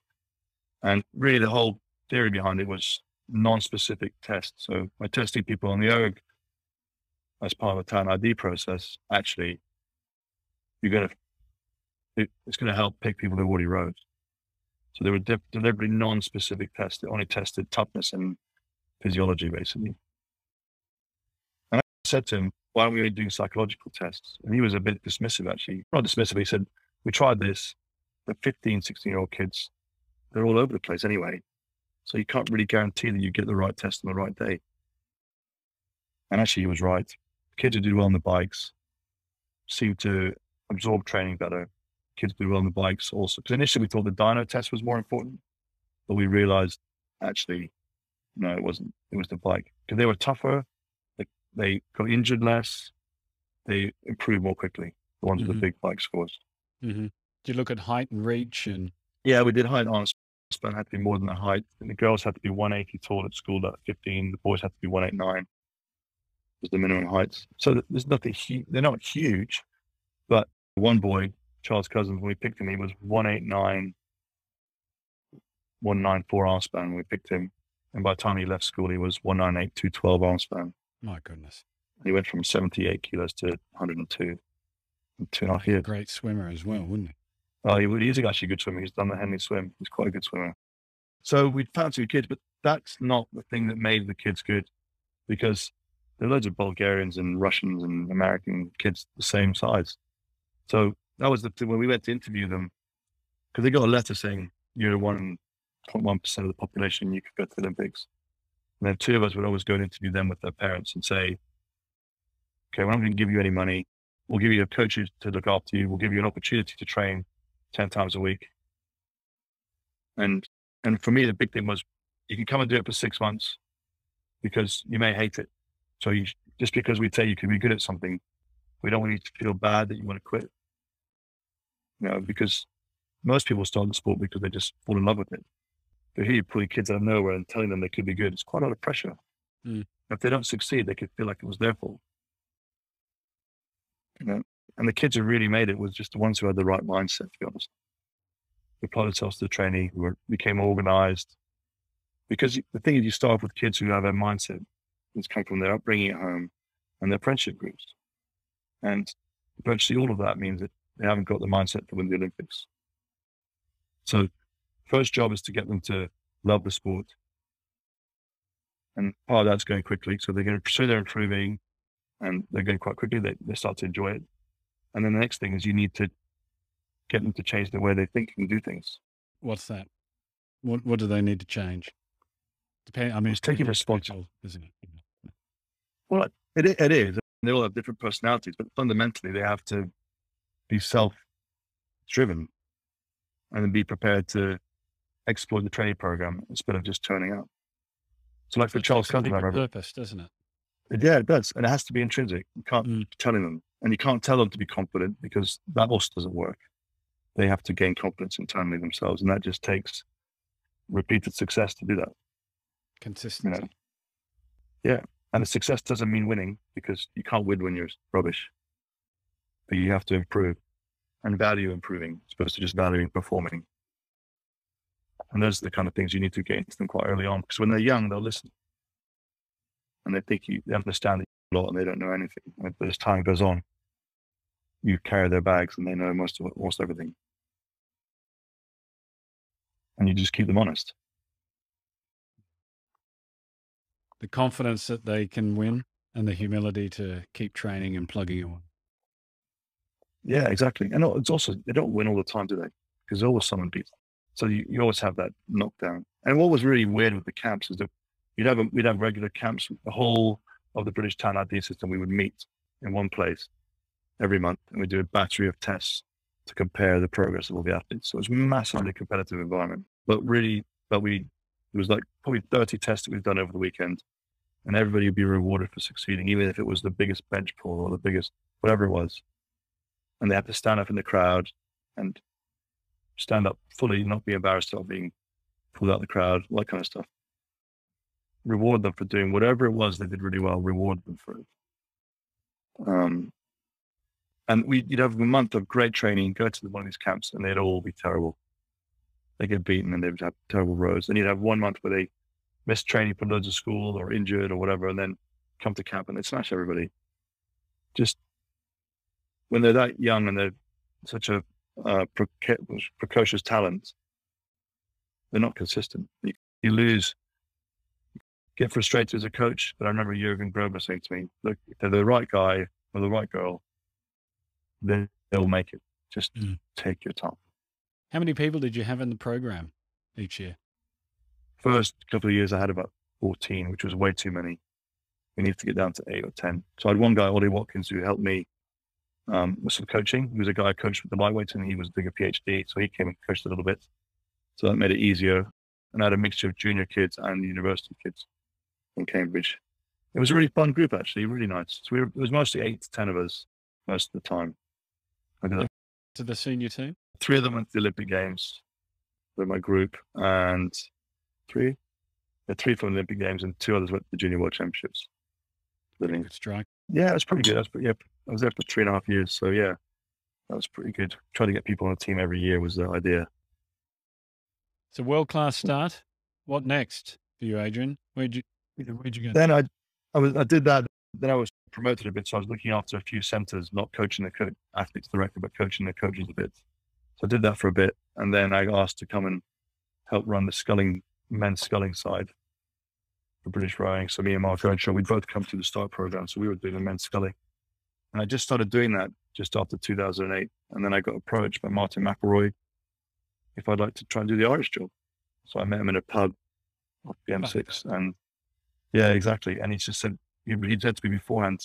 And really, the whole theory behind it was non-specific tests. So by testing people on the erg as part of a talent ID process, actually, you're going to it, it's going to help pick people who already rode. So they were de- deliberately non-specific tests that only tested toughness and physiology, basically. And I said to him, why aren't we doing psychological tests? And he was a bit dismissive, actually. Not dismissive. He said, we tried this. The 15, 16 year old kids, they're all over the place anyway. So you can't really guarantee that you get the right test on the right day. And actually, he was right. The kids who do well on the bikes seem to absorb training better kids do well on the bikes also. Because initially we thought the dyno test was more important, but we realized actually, no, it wasn't. It was the bike because they were tougher. They, they got injured less. They improved more quickly. The ones mm-hmm. with the mm-hmm. big bike scores. Mm-hmm. Did you look at height and reach and? Yeah, we did height on span had to be more than the height. And the girls had to be 180 tall at school at 15. The boys had to be 189 was the minimum heights. So there's nothing huge. They're not huge, but one boy Charles Cousins, when we picked him, he was 189, 194 arm span when we picked him. And by the time he left school, he was 198, 212 arm span. My goodness. He went from 78 kilos to 102 in two and a half years. Great swimmer as well, wouldn't he? Oh, he, he's actually a good swimmer. He's done the Henley swim. He's quite a good swimmer. So we found two kids, but that's not the thing that made the kids good because there are loads of Bulgarians and Russians and American kids the same size. So that was the thing when we went to interview them because they got a letter saying you're one point one percent of the population, you could go to the Olympics. And then two of us would always go and interview them with their parents and say, "Okay, we're not going to give you any money. We'll give you a coach to look after you. We'll give you an opportunity to train ten times a week." And and for me, the big thing was you can come and do it for six months because you may hate it. So you, just because we say you can be good at something, we don't want you to feel bad that you want to quit you know, because most people start the sport because they just fall in love with it. But here you're pulling kids out of nowhere and telling them they could be good. It's quite a lot of pressure. Mm. If they don't succeed, they could feel like it was their fault. You know, and the kids who really made it was just the ones who had the right mindset, to be honest. We applied themselves to the training, we became organized. Because the thing is, you start off with kids who have a mindset that's come from their upbringing at home and their friendship groups. And virtually all of that means that they haven't got the mindset to win the Olympics. So, first job is to get them to love the sport. And part of that's going quickly. So they're going to, so they're improving and they're going quite quickly. They, they start to enjoy it. And then the next thing is you need to get them to change the way they think and do things. What's that? What What do they need to change? Depend. I mean, it's taking responsibility, isn't it? Well, it it is. They all have different personalities, but fundamentally, they have to be self-driven and then be prepared to exploit the training program instead of just turning up. So, like for Charles Cutler, I purpose, doesn't it? Yeah, it does, and it has to be intrinsic. You can't mm. telling them, and you can't tell them to be confident because that also doesn't work. They have to gain confidence internally themselves, and that just takes repeated success to do that. Consistency. You know? Yeah, and the success doesn't mean winning because you can't win when you're rubbish. But you have to improve and value improving, as opposed to just valuing performing. And those are the kind of things you need to get into them quite early on because when they're young, they'll listen and they think you they understand a lot and they don't know anything. But as time goes on, you carry their bags and they know most of most everything, and you just keep them honest. The confidence that they can win and the humility to keep training and plugging on. Yeah, exactly. And it's also they don't win all the time, do they? Because always someone beats. Them. So you, you always have that knockdown. And what was really weird with the camps is that you'd have a, we'd have regular camps. The whole of the British Talent ID system, we would meet in one place every month, and we'd do a battery of tests to compare the progress of all the athletes. So it was a massively competitive environment, but really, but we it was like probably 30 tests that we've done over the weekend, and everybody would be rewarded for succeeding, even if it was the biggest bench pull or the biggest whatever it was. And they have to stand up in the crowd and stand up fully, not be embarrassed of being pulled out of the crowd, all that kind of stuff reward them for doing whatever it was they did really well, reward them for it. Um, and we, you'd have a month of great training, go to one of these camps, and they'd all be terrible. They get beaten and they'd have terrible rows. And you'd have one month where they miss training for loads of school or injured or whatever, and then come to camp and they smash everybody. Just when they're that young and they're such a uh, precocious talent, they're not consistent. You, you lose get frustrated as a coach. But I remember Jurgen Grobler saying to me, look, if they're the right guy or the right girl, then they'll make it. Just mm. take your time. How many people did you have in the program each year? First couple of years, I had about 14, which was way too many. We needed to get down to eight or 10. So I had one guy, Ollie Watkins, who helped me um, with some coaching. He was a guy I coached with the lightweights and he was doing a PhD. So he came and coached a little bit. So that made it easier. And I had a mixture of junior kids and university kids in Cambridge. It was a really fun group, actually, really nice. So we were, it was mostly eight to 10 of us most of the time. To the senior team? Three of them went to the Olympic Games with my group, and three, yeah, three from the Olympic Games, and two others went to the Junior World Championships. Good strike. Yeah, it was pretty good. That's pretty, yeah, I was there for three and a half years. So, yeah, that was pretty good. Trying to get people on the team every year was the idea. It's a world class mm. start. What next for you, Adrian? Where'd you Where'd you go? Then I, I was, I did that. Then I was promoted a bit, so I was looking after a few centers, not coaching the co- athletes directly, but coaching the coaches a bit. So I did that for a bit, and then I asked to come and help run the sculling men's sculling side for British rowing. So me and Mark Earnshaw, we'd both come to the start program, so we were doing the men's sculling, and I just started doing that just after 2008, and then I got approached by Martin McElroy if I'd like to try and do the Irish job. So I met him in a pub off the M6, and yeah, exactly. And he just said, he said to me beforehand,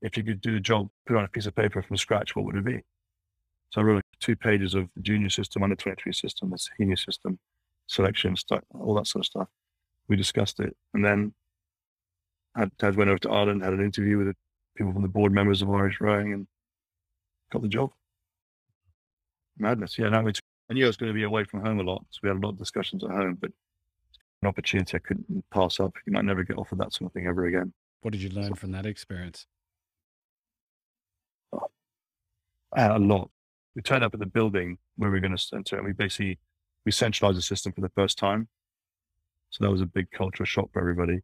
if you could do the job, put on a piece of paper from scratch, what would it be? So I wrote two pages of the junior system, under 23 system, the senior system, selection, stuff, all that sort of stuff. We discussed it. And then had, had went over to Ireland, had an interview with the people from the board members of Irish Rowing and got the job. Madness. Yeah, now it's, I knew I was going to be away from home a lot. So we had a lot of discussions at home, but an opportunity I couldn't pass up. You might never get offered that sort of thing ever again. What did you learn so, from that experience? Uh, a lot. We turned up at the building where we were going to center, and we basically we centralized the system for the first time. So that was a big cultural shock for everybody.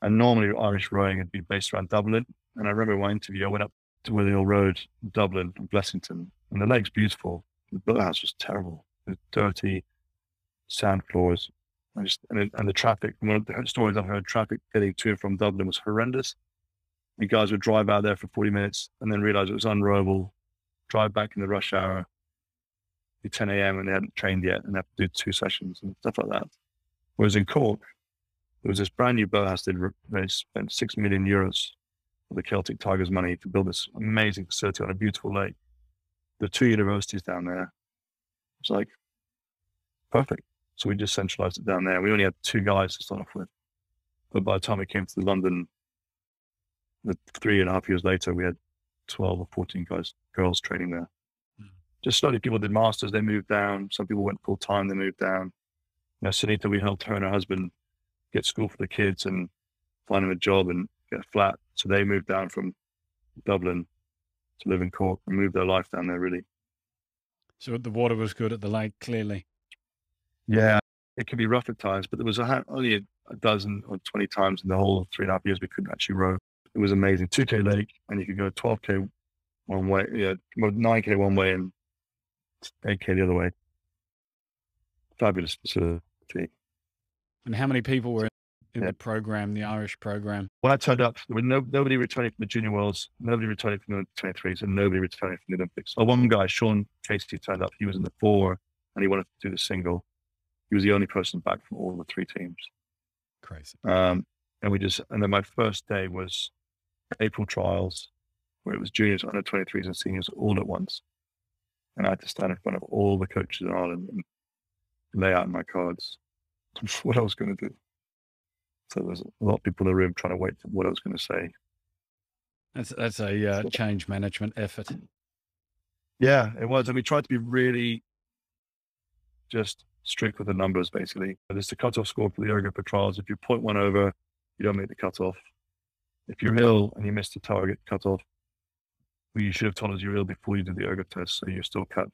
And normally Irish rowing had been based around Dublin. And I remember my interview, I went up to all rowed, Dublin Blessington, and the lake's beautiful. The boathouse was terrible. It was dirty, sand floors, And, just, and, and the traffic, one of the stories I've heard, traffic getting to and from Dublin was horrendous. You guys would drive out there for 40 minutes and then realize it was unrowable, drive back in the rush hour, be 10 a.m. and they hadn't trained yet and have to do two sessions and stuff like that. Whereas in Cork, there was this brand new boathouse they spent six million euros the Celtic Tigers money to build this amazing facility on a beautiful lake. The two universities down there. It's like perfect. So we just centralized it down there. We only had two guys to start off with. But by the time we came to London, the three and a half years later, we had 12 or 14 guys, girls training there. Mm. Just slowly people did masters, they moved down. Some people went full time, they moved down. You know, Sanita, we helped her and her husband get school for the kids and find them a job and get a flat. So they moved down from Dublin to live in Cork and moved their life down there really. So the water was good at the lake, clearly. Yeah, it could be rough at times, but there was a, only a, a, dozen or 20 times in the whole three and a half years we couldn't actually row. It was amazing. 2K lake, and you could go 12K one way, yeah, 9K one way and 8K the other way. Fabulous facility. And how many people were in yeah. the program, the Irish program? When I turned up, there was no, nobody returning from the Junior Worlds, nobody returning from the 23s, and nobody returning from the Olympics. Oh, one guy, Sean Casey, turned up. He was in the four, and he wanted to do the single. He was the only person back from all the three teams. Crazy. Um, and we just, and then my first day was April trials, where it was juniors, under 23s, and seniors all at once. And I had to stand in front of all the coaches in Ireland and lay out my cards what I was going to do. So there's a lot of people in the room trying to wait for what I was going to say. That's that's a uh, change management effort. Yeah, it was, and we tried to be really just strict with the numbers. Basically, there's the cutoff score for the ergo for trials. If you point one over, you don't make the cutoff. If you're ill and you miss the target cutoff, well, you should have told us you're ill before you did the ergo test, so you're still cut.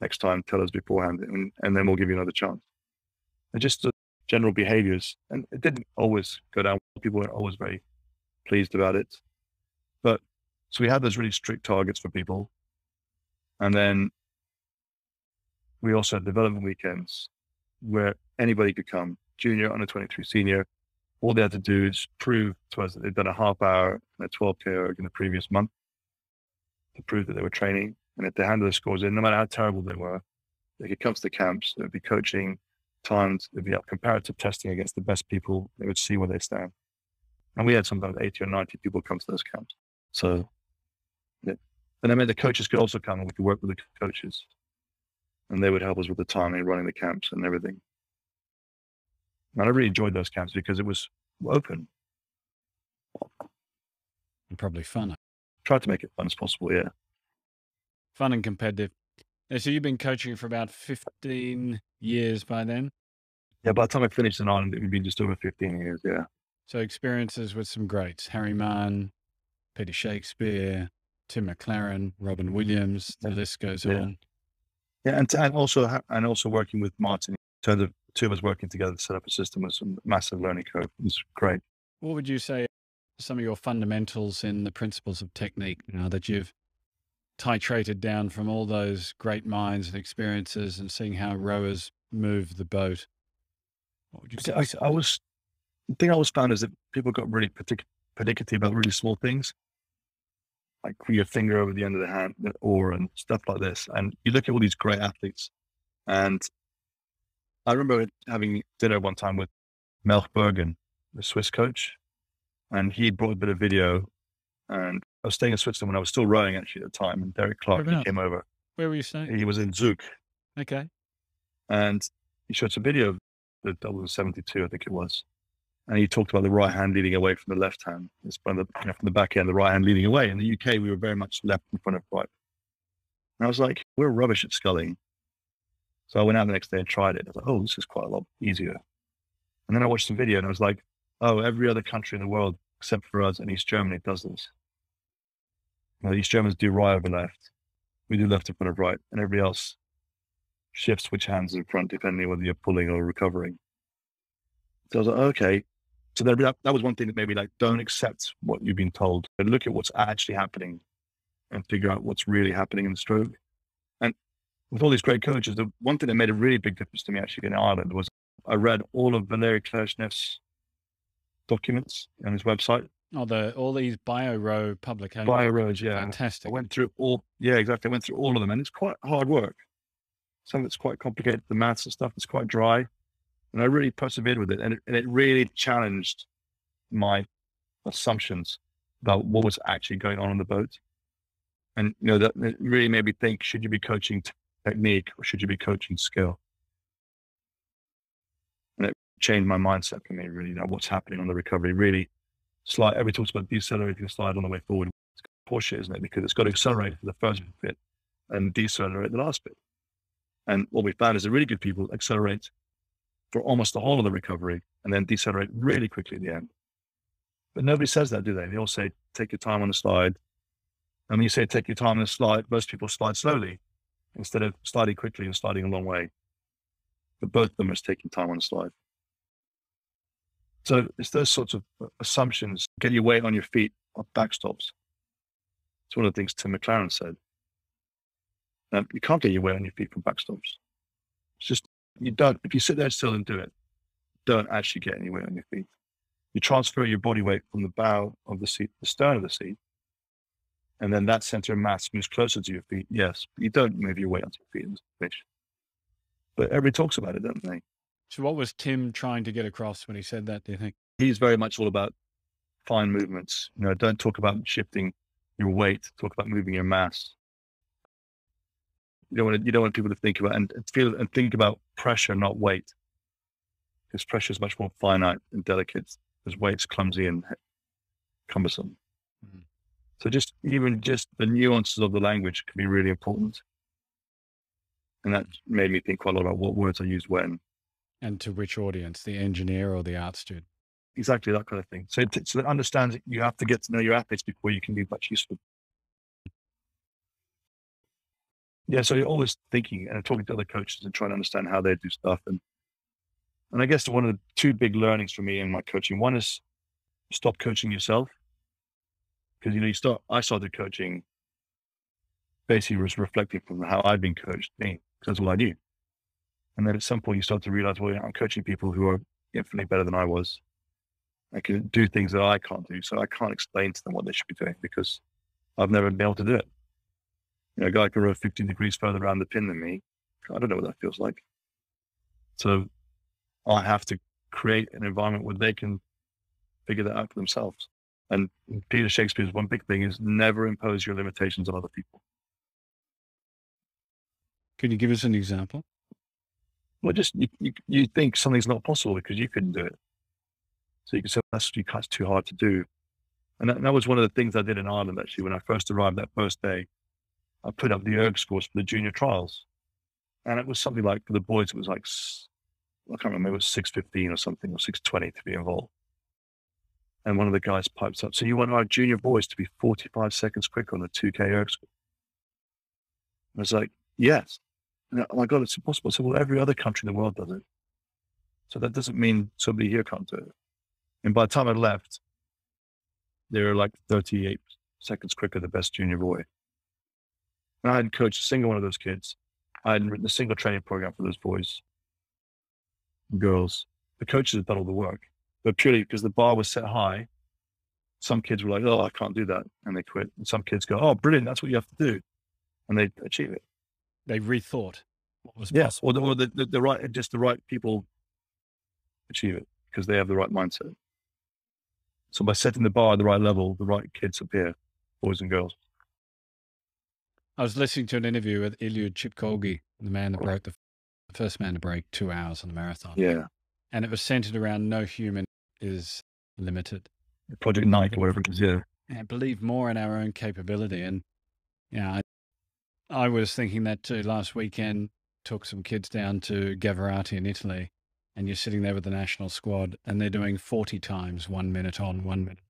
Next time, tell us beforehand, and, and then we'll give you another chance and just general behaviors. And it didn't always go down. People weren't always very pleased about it. But so we had those really strict targets for people. And then we also had development weekends where anybody could come, junior, under 23, senior. All they had to do is prove to us that they'd done a half hour and a 12K in the previous month to prove that they were training. And if they handed the scores in, no matter how terrible they were, they could come to the camps, they'd be coaching, times if you have comparative testing against the best people, they would see where they stand. And we had sometimes 80 or 90 people come to those camps. So, yeah. and I mean, the coaches could also come and we could work with the coaches and they would help us with the timing, running the camps and everything. And I really enjoyed those camps because it was open. And probably fun. I tried to make it fun as possible, yeah. Fun and competitive. So you've been coaching for about 15 years by then? Yeah, by the time I finished the Ireland, it would be just over 15 years. Yeah. So experiences with some greats Harry Mahon, Peter mm. Shakespeare, Tim McLaren, Robin Williams, the list goes yeah. on. Yeah, and, and also and also working with Martin in terms of two of us working together to set up a system was a massive learning curve. It was great. What would you say some of your fundamentals in the principles of technique you know, that you've titrated down from all those great minds and experiences and seeing how rowers move the boat? What would you say? I, I was, the thing I was found is that people got really partic- particular about really small things, like your finger over the end of the hand or and stuff like this. And you look at all these great athletes, and I remember having dinner one time with Melch Bürgin, the Swiss coach, and he brought a bit of video and I was staying in Switzerland when I was still rowing actually at the time. And Derek Clark came over. Where were you staying? He was in Zug. Okay. And he showed some video of the double 72, I think it was. And he talked about the right hand leading away from the left hand. It's from the, you know, from the back end, the right hand leading away. In the UK, we were very much left in front of right. And I was like, we're rubbish at sculling. So I went out the next day and tried it. I was like, oh, this is quite a lot easier. And then I watched the video and I was like, oh, every other country in the world except for us and East Germany does this. Now, East Germans do right over left. We do left in front of right, and everybody else shifts which hands in front, depending on whether you're pulling or recovering. So I was like, okay. So that, that was one thing that maybe like, don't accept what you've been told, but look at what's actually happening and figure out what's really happening in the stroke. And with all these great coaches, the one thing that made a really big difference to me actually in Ireland was I read all of Valery Kleshnev's documents on his website. Oh, the all these bio publications. BioRows, yeah. Fantastic. I went through all, yeah, exactly. I went through all of them, and it's quite hard work. Some of it's quite complicated. The maths and stuff It's quite dry, and I really persevered with it, and it, and it really challenged my assumptions about what was actually going on on the boat. And you know that it really made me think: should you be coaching technique or should you be coaching skill? And it changed my mindset for me. Really, you know, what's happening on the recovery really slide. Everybody talks about decelerating the slide on the way forward. It's horseshit, isn't it? Because it's got to accelerate for the first bit and decelerate the last bit. And what we found is that really good people accelerate for almost the whole of the recovery and then decelerate really quickly at the end. But nobody says that, do they? They all say, take your time on the slide. And when you say take your time on the slide, most people slide slowly instead of sliding quickly and sliding a long way. But both of them are taking time on the slide. So it's those sorts of uh, assumptions. Get your weight on your feet on backstops. It's one of the things Tim McLaren said. You can't get your weight on your feet from backstops. It's just, you don't, if you sit there still and do it, don't actually get any weight on your feet. You transfer your body weight from the bow of the seat, to the stern of the seat, and then that center of mass moves closer to your feet. Yes, you don't move your weight onto your feet in this fish. But everybody talks about it, don't they? So, what was Tim trying to get across when he said that? Do you think he's very much all about fine movements? You know, don't talk about shifting your weight. Talk about moving your mass. You don't want to, you don't want people to think about and feel and think about pressure, not weight, because pressure is much more finite and delicate. Because weight's clumsy and cumbersome. Mm-hmm. So just even just the nuances of the language can be really important. And that made me think quite a lot about what words I use when. And to which audience, the engineer or the art student? Exactly that kind of thing. So, to, so that understands that you have to get to know your athletes before you can be much useful. Yeah, so you're always thinking and talking to other coaches and trying to understand how they do stuff. And and I guess one of the two big learnings for me in my coaching, one is stop coaching yourself. Because you know, you start I started coaching basically was reflecting from how I'd been coached, because that's all I knew. And then at some point you start to realize, well, I'm coaching people who are infinitely better than I was. I can do things that I can't do. So I can't explain to them what they should be doing because I've never been able to do it. You know, a guy can row 15 degrees further around the pin than me. I don't know what that feels like. So I have to create an environment where they can figure that out for themselves. And Peter Shakespeare's one big thing is never impose your limitations on other people. Can you give us an example? Well, just you, you, you think something's not possible because you couldn't do mm. it. So you can say, that's, that's too hard to do. And that, that was one of the things I did in Ireland, actually, when I first arrived that first day. I put up the erg scores for the junior trials. And it was something like, for the boys, it was like, I can't remember, it was 615 or something, or 620 to be involved. And one of the guys pipes up, so you want our junior boys to be 45 seconds quicker on the 2K erg score? I was like, yes oh my God, it's impossible. So, well, every other country in the world does it. So that doesn't mean somebody here can't do it. And by the time I left, they were like 38 seconds quicker, the best junior boy. And I hadn't coached a single one of those kids. I hadn't written a single training program for those boys and girls. The coaches had done all the work, but purely because the bar was set high, some kids were like, oh, I can't do that. And they quit. And some kids go, oh, brilliant. That's what you have to do. And they achieve it they rethought what was yes, or, the, or the, the, the, right, just the right people achieve it because they have the right mindset. So by setting the bar at the right level, the right kids appear, boys and girls. I was listening to an interview with Eliud Kipchoge, mm-hmm. the man that broke the first man to break two hours on the marathon. Yeah, and it was centered around no human is limited. Project Nike, whatever it is. Yeah, and believe more in our own capability. And yeah, I was thinking that too. Last weekend, took some kids down to Gavirate in Italy, and you're sitting there with the national squad, and they're doing 40 times one minute on, one minute.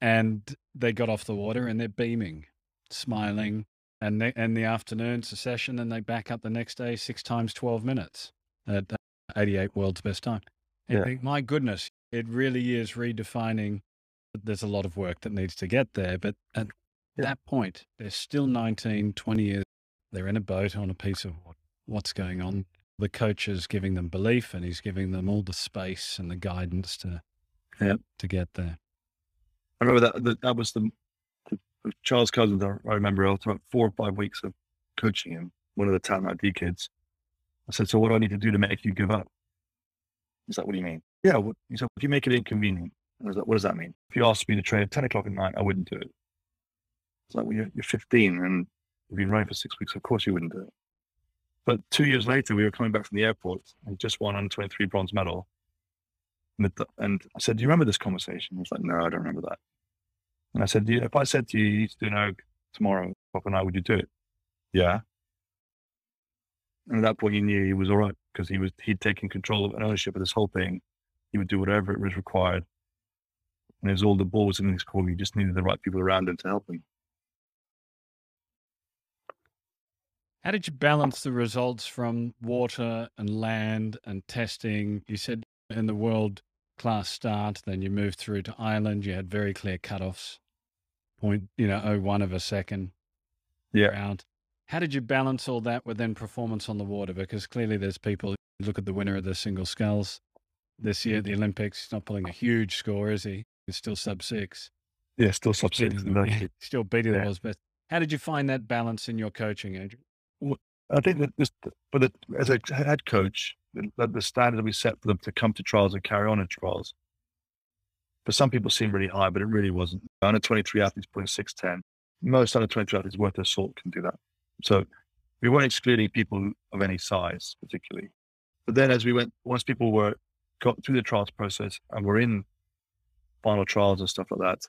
And they got off the water and they're beaming, smiling. And they, and the afternoon's a session, and they back up the next day six times 12 minutes at 88 world's best time. Yeah. Think, my goodness, it really is redefining. There's a lot of work that needs to get there, but at yeah. that point, they're still 19, 20 years. They're in a boat on a piece of water. What's going on? the coach is giving them belief and he's giving them all the space and the guidance to Yeah. to get there. I remember that that, that was the, the, the Charles Cousins. I I remember after about four or five weeks of coaching him, one of the talent ID kids. I said, "So what do I need to do to make you give up?" He's like, "What do you mean?" Yeah, what, he said, "If you make it inconvenient." I was like, "What does that mean?" If you asked me to train at ten o'clock at night, I wouldn't do it. It's like, "Well, you're, you're 15 and you've been running for six weeks. Of course, you wouldn't do it." But two years later, we were coming back from the airport and just won under 23 bronze medal. And, the, and I said, "Do you remember this conversation?" He was like, "No, I don't remember that." And I said, "Do you- if I said to you, you need to do an erg tomorrow, up and night, would you do it? Yeah. And at that point, you knew he was all right because he was he'd taken control of and ownership of this whole thing. He would do whatever it was required. And it was all the balls in his court. He just needed the right people around him to help him. How did you balance the results from water and land and testing? You said in the world class start, then you moved through to Ireland. You had very clear cutoffs, point, you know, oh one of a second Yeah. round. How did you balance all that with then performance on the water? Because clearly there's people, look at the winner of the single sculls this year at the Olympics. He's not pulling a huge score, is he? He's still sub six. Yeah, still sub six. Beating the- Still beating the Yeah. world's best. How did you find that balance in your coaching, Adrian? I think that this, but the, as a head coach, the, the standard we set for them to come to trials and carry on in trials, for some people seemed really high, but it really wasn't. Under 23 athletes putting 6'10. Most under 23 athletes worth their salt can do that. So we weren't excluding people of any size particularly. But then as we went, once people were got through the trials process and were in final trials and stuff like that,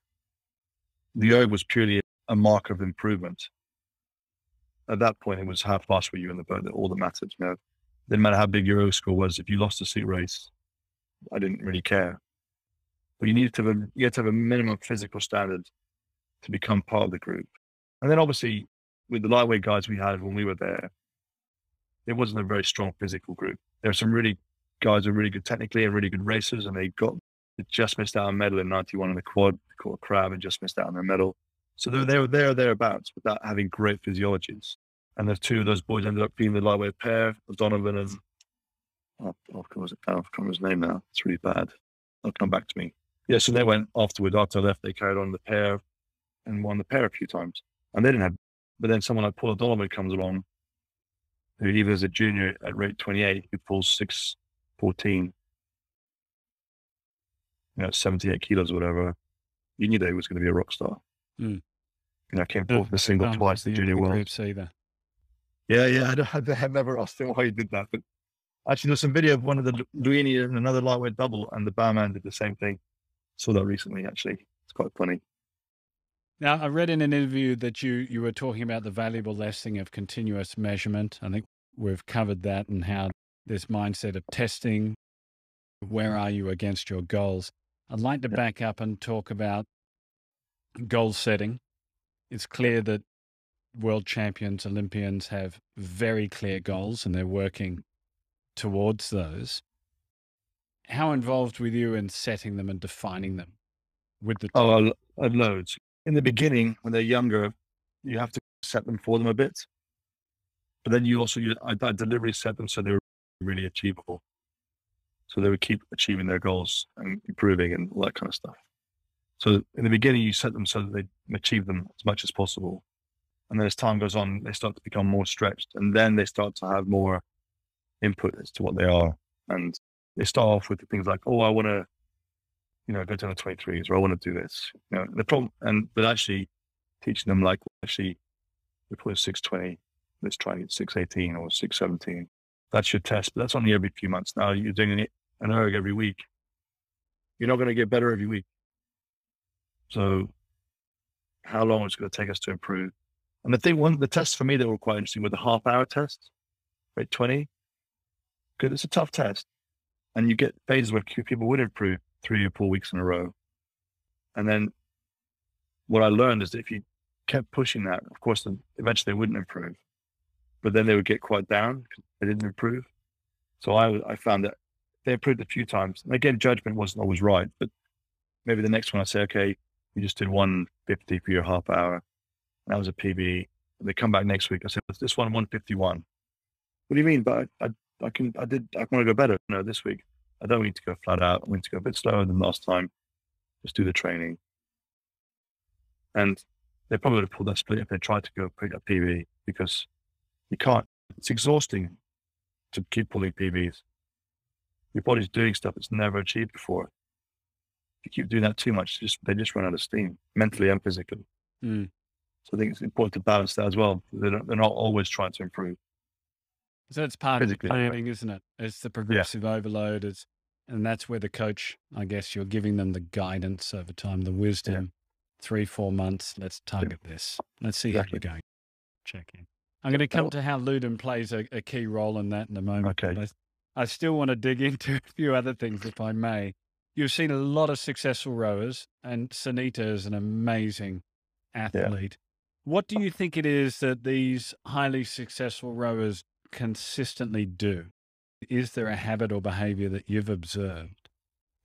the erg was purely a marker of improvement at that point, it was how fast were you in the boat that all that mattered. You know, didn't matter how big your O score was. If you lost a seat race, I didn't really care. But you needed to have a, you had to have a minimum physical standard to become part of the group. And then obviously with the lightweight guys we had when we were there, it wasn't a very strong physical group. There were some really guys who were really good technically and really good racers, and they got they just missed out on a medal in '91 in the quad. They caught a crab and just missed out on their medal. So they were there, there, thereabouts, without having great physiologies. And the two of those boys ended up being the lightweight pair, Donovan and oh, oh, I can't remember his name now. It's really bad. It'll come back to me. Yeah, so they went afterward. After I left, they carried on the pair and won the pair a few times. And they didn't have, but then someone like Paul O'Donovan comes along, who even as a junior at rate 28, who pulls 614, you know, 78 kilos or whatever. You knew that he was going to be a rock star. Mm. You know, came fourth in the single Um, twice, the junior world. either. Yeah, yeah. I, don't, I never asked him why he did that, but actually, there's some video of one of the Luini and another lightweight double, and the barman did the same thing. Saw that recently, actually. It's quite funny. Now, I read in an interview that you you were talking about the valuable lesson of continuous measurement. I think we've covered that and how this mindset of testing, where are you against your goals? I'd like to back up and talk about goal setting. It's clear that world champions, Olympians have very clear goals and they're working towards those. How involved were you in setting them and defining them with the Oh, lo- I had loads. In the beginning, when they're younger, you have to set them for them a bit. But then you also, you, I, I deliberately set them so they were really achievable. So they would keep achieving their goals and improving and all that kind of stuff. So in the beginning, you set them so that they achieve them as much as possible. And then as time goes on, they start to become more stretched. And then they start to have more input as to what they are. And they start off with things like, oh, I want to you know, go down to 23s or I want to do this. You know, the problem, and but actually teaching them like, actually, we put a 620, let's try and get 618 or 617. That's your test, but that's only every few months. Now you're doing an erg every week. You're not going to get better every week. So, how long is it going to take us to improve? And the thing, one, the tests for me that were quite interesting were the half hour test, rate 20. Because it's a tough test. And you get phases where people would improve three or four weeks in a row. And then what I learned is that if you kept pushing that, of course, then eventually they wouldn't improve. But then they would get quite down because they didn't improve. So I, I found that they improved a few times. And again, judgment wasn't always right, but maybe the next one I say, okay, you just did 150 for your half hour. That was a PB. They come back next week. I said, this one 151. What do you mean? But I, I, can, I did, I want to go better. No, this week I don't need to go flat out. I need to go a bit slower than last time. Just do the training. And they probably would have pulled that split if they tried to go pick up PB because you can't. It's exhausting to keep pulling PBs. Your body's doing stuff it's never achieved before. You keep doing that too much, just they just run out of steam, mentally and physically. Mm. So I think it's important to balance that as well. They're not, they're not always trying to improve. So it's part Physically, of the planning, isn't it? It's the progressive overload. It's, and that's where the coach, I guess, you're giving them the guidance over time, the wisdom. Three, four months. Let's target this. Let's see how Exactly. you're going. Check in. I'm going to come to how Ludum plays a, a key role in that in a moment. Okay. I, I still want to dig into a few other things, if I may. You've seen a lot of successful rowers, and Sanita is an amazing athlete. What do you think it is that these highly successful rowers consistently do? Is there a habit or behavior that you've observed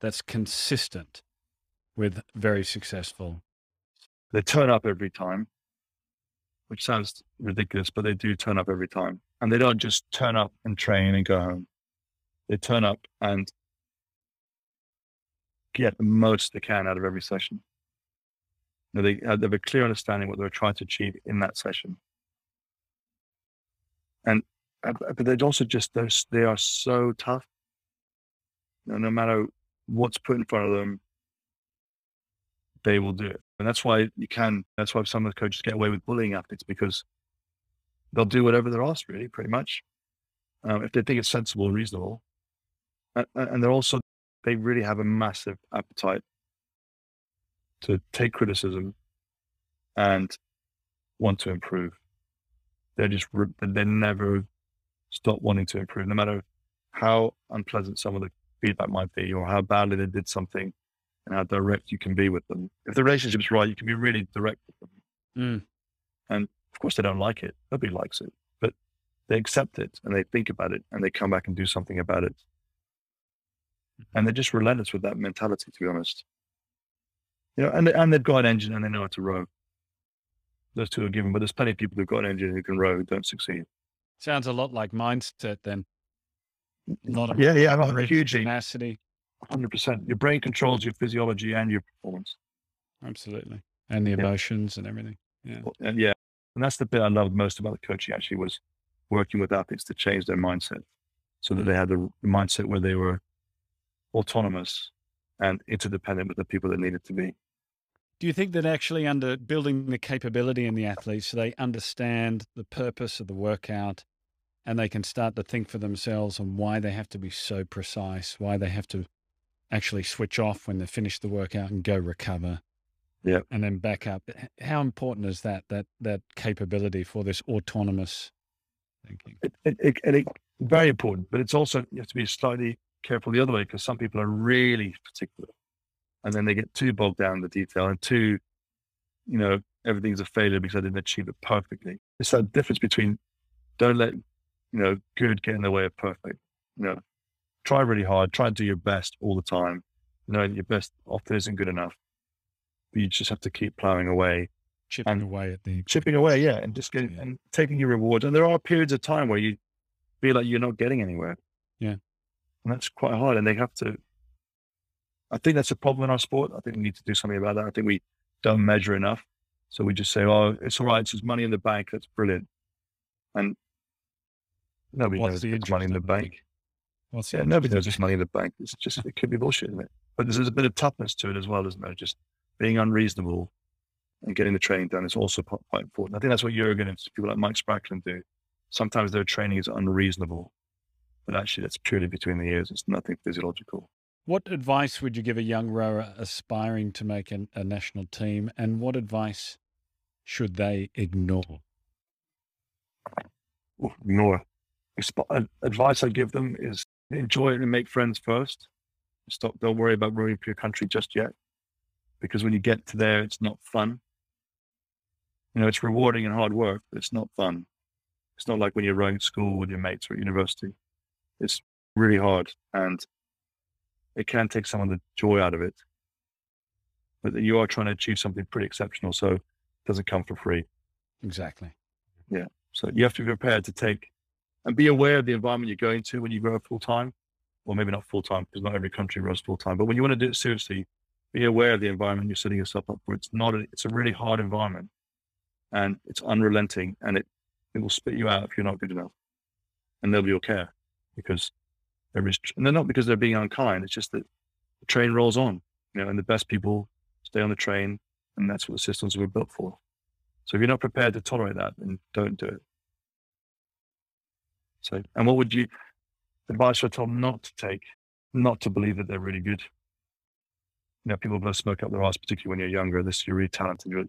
that's consistent with very successful? They turn up every time, which sounds ridiculous, but they do turn up every time. And they don't just turn up and train and go home. They turn up and get the most they can out of every session. You know, they, have- they have a clear understanding what they're trying to achieve in that session. And uh, but they're also just they're, they are so tough. You know, no matter what's put in front of them, they will do it. And that's why you can, that's why some of the coaches get away with bullying athletes because they'll do whatever they're asked, really, pretty much, um, if they think it's sensible and reasonable. And, and they're also, they really have a massive appetite to take criticism and want to improve. They're just, they never stop wanting to improve, no matter how unpleasant some of the feedback might be or how badly they did something and how direct you can be with them. If the relationship's right, you can be really direct with them. Mm. And of course, they don't like it. Nobody likes it, but they accept it and they think about it and they come back and do something about it. And they're just relentless with that mentality, to be honest. You know, and they- and they've got an engine and they know how to row. Those two are given, but there's plenty of people who've got an engine who can row who don't succeed. Sounds a lot like mindset then. Mm, a lot of Yeah, yeah, I'm hugely, tenacity. hundred percent. Your brain controls your physiology and your performance. Absolutely. And the Yeah. emotions and everything. Well, And yeah, and that's the bit I loved most about the coaching actually was working with athletes to change their mindset so that hmm. they had the mindset where they were autonomous and interdependent with the people that needed to be. Do you think that actually under building the capability in the athletes, so they understand the purpose of the workout and they can start to think for themselves on why they have to be so precise, why they have to actually switch off when they finish the workout and go recover. Yep. And then back up. How important is that, that, that capability for this autonomous thinking? It, it, it, and it, very important, but it's also, you have to be slightly careful the other way because some people are really particular and then they get too bogged down in the detail and too, you know, everything's a failure because I didn't achieve it perfectly. It's that difference between don't let, you know, good get in the way of perfect. You know, try really hard, try and do your best all the time. Knowing your best often isn't good enough. But you just have to keep plowing away Chipping And- away at the. chipping away, yeah, and just getting Yeah. and taking your rewards. And there are periods of time where you feel like you're not getting anywhere. Yeah. And that's quite hard. And they have to I think that's a problem in our sport. I think we need to do something about that. I think we don't measure enough. So we just say, Oh, it's all right, it's just money in the bank, that's brilliant. And nobody What's knows the it's money in the bank. What's Yeah, nobody knows it's money in the bank. It's just it could be bullshit, isn't it? But there's, a bit of toughness to it as well, isn't there? Just being unreasonable and getting the training done is also quite important. I think that's what Jurgen and people like Mike Spracklen do. Sometimes their training is unreasonable, but actually that's purely between the ears. It's nothing physiological. What advice would you give a young rower aspiring to make an, a national team, and what advice should they ignore? Ooh, Ignore. Advice I give them is enjoy it and make friends first. Stop. Don't worry about rowing for your country just yet, because when you get to there, it's not fun. You know, it's rewarding and hard work, but it's not fun. It's not like when you're rowing at school with your mates or at university. It's really hard, and it can take some of the joy out of it. But you are trying to achieve something pretty exceptional, so it doesn't come for free. Exactly. Yeah. So you have to be prepared to take and be aware of the environment you're going to when you grow full time, or maybe not full time because not every country runs full time. But when you want to do it seriously, be aware of the environment you're setting yourself up for. It's not. A, it's a really hard environment, and it's unrelenting, and it it will spit you out if you're not good enough, and nobody will be your care because there is. And they're not because they're being unkind. It's just that the train rolls on, you know, and the best people stay on the train, and that's what the systems were built for. So if you're not prepared to tolerate that, then don't do it. So, and what would you advise for Tom not to take, not to believe that they're really good? You know, people blow smoke up their ass, particularly when you're younger. This you're really talented. You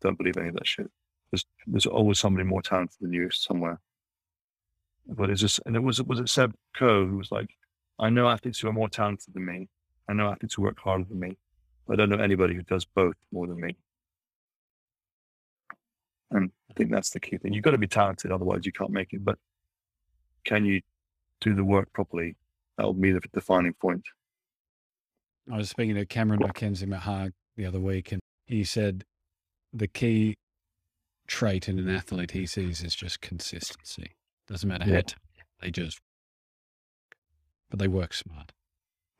don't believe any of that shit. There's, there's always somebody more talented than you somewhere. But it's just, and it was was it Seb Coe who was like, I know athletes who are more talented than me. I know athletes who work harder than me. But I don't know anybody who does both more than me. And I think that's the key thing. You've got to be talented, otherwise you can't make it. But can you do the work properly? That will be the defining point. I was speaking to Cameron McKenzie-McHarg the other week, and he said the key trait in an athlete he sees is just consistency. Doesn't matter yeah. how they just, but they work smart.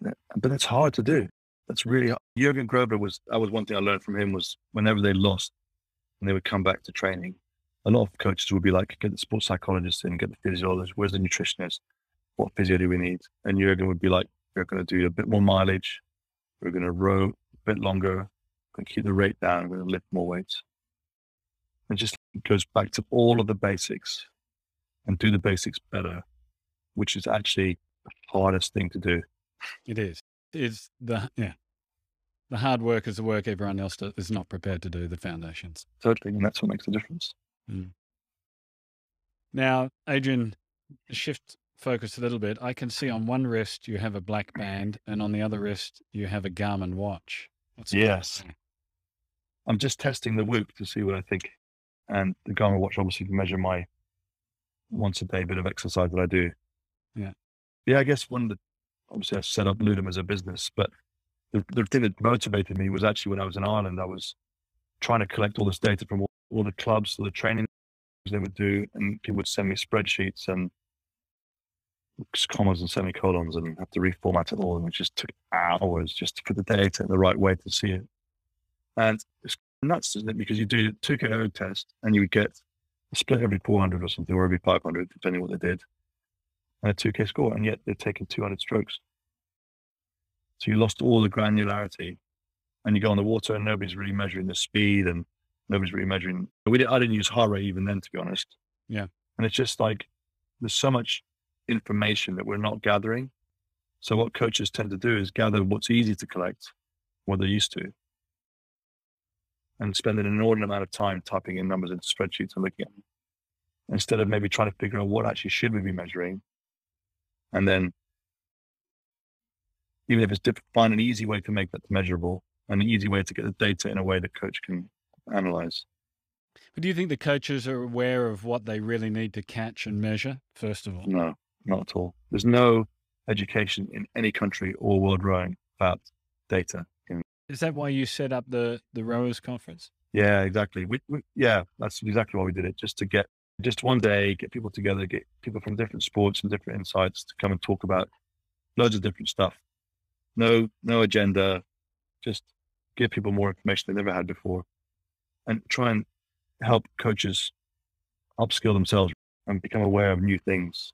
Yeah, but that's hard to do. That's really hard. Jurgen Gröbler was. That was one thing I learned from him was whenever they lost, and they would come back to training, a lot of coaches would be like, get the sports psychologist in, get the physiologist, where's the nutritionist, what physio do we need? And Jurgen would be like, we're going to do a bit more mileage, we're going to row a bit longer, We're going to keep the rate down, we're going to lift more weights. And just goes back to all of the basics and do the basics better, which is actually the hardest thing to do. It is. It's the yeah the hard work is the work everyone else is not prepared to do, the foundations. Totally. And that's what makes the difference. Mm. Now, Adrian, shift focus a little bit. I can see on one wrist you have a black band, and on the other wrist you have a Garmin watch. What's yes. I'm just testing the Whoop to see what I think. And the Garmin watch obviously can measure my once a day bit of exercise that I do. Yeah. Yeah, I guess one of the, obviously I set up Ludum as a business, but the, the thing that motivated me was actually when I was in Ireland, I was trying to collect all this data from all, all the clubs, all the training they would do, and people would send me spreadsheets and commas and semicolons and have to reformat it all. And it just took hours just to put the data in the right way to see it. And it's nuts, isn't it? Because you do a 2K erg test and you would get split every 400 or something, or every 500, depending on what they did, and a 2K score. And yet they're taking 200 strokes. So you lost all the granularity. And you go on the water and nobody's really measuring the speed and nobody's really measuring. We did, I didn't use heart rate even then, to be honest. Yeah. And it's just like there's so much information that we're not gathering. So what coaches tend to do is gather what's easy to collect, what they're used to, and spend an inordinate amount of time typing in numbers into spreadsheets and looking at them, instead of maybe trying to figure out what actually should we be measuring, and then even if it's difficult, find an easy way to make that measurable, and an easy way to get the data in a way that coach can analyze. But do you think the coaches are aware of what they really need to catch and measure, first of all? No, not at all. There's no education in any country or world rowing about data. Is that why you set up the, the rowers conference? Yeah, exactly. We, we, yeah, that's exactly why we did it, just to get, just one day, get people together, get people from different sports and different insights to come and talk about loads of different stuff no no agenda, just give people more information they've never had before, and try and help coaches upskill themselves and become aware of new things.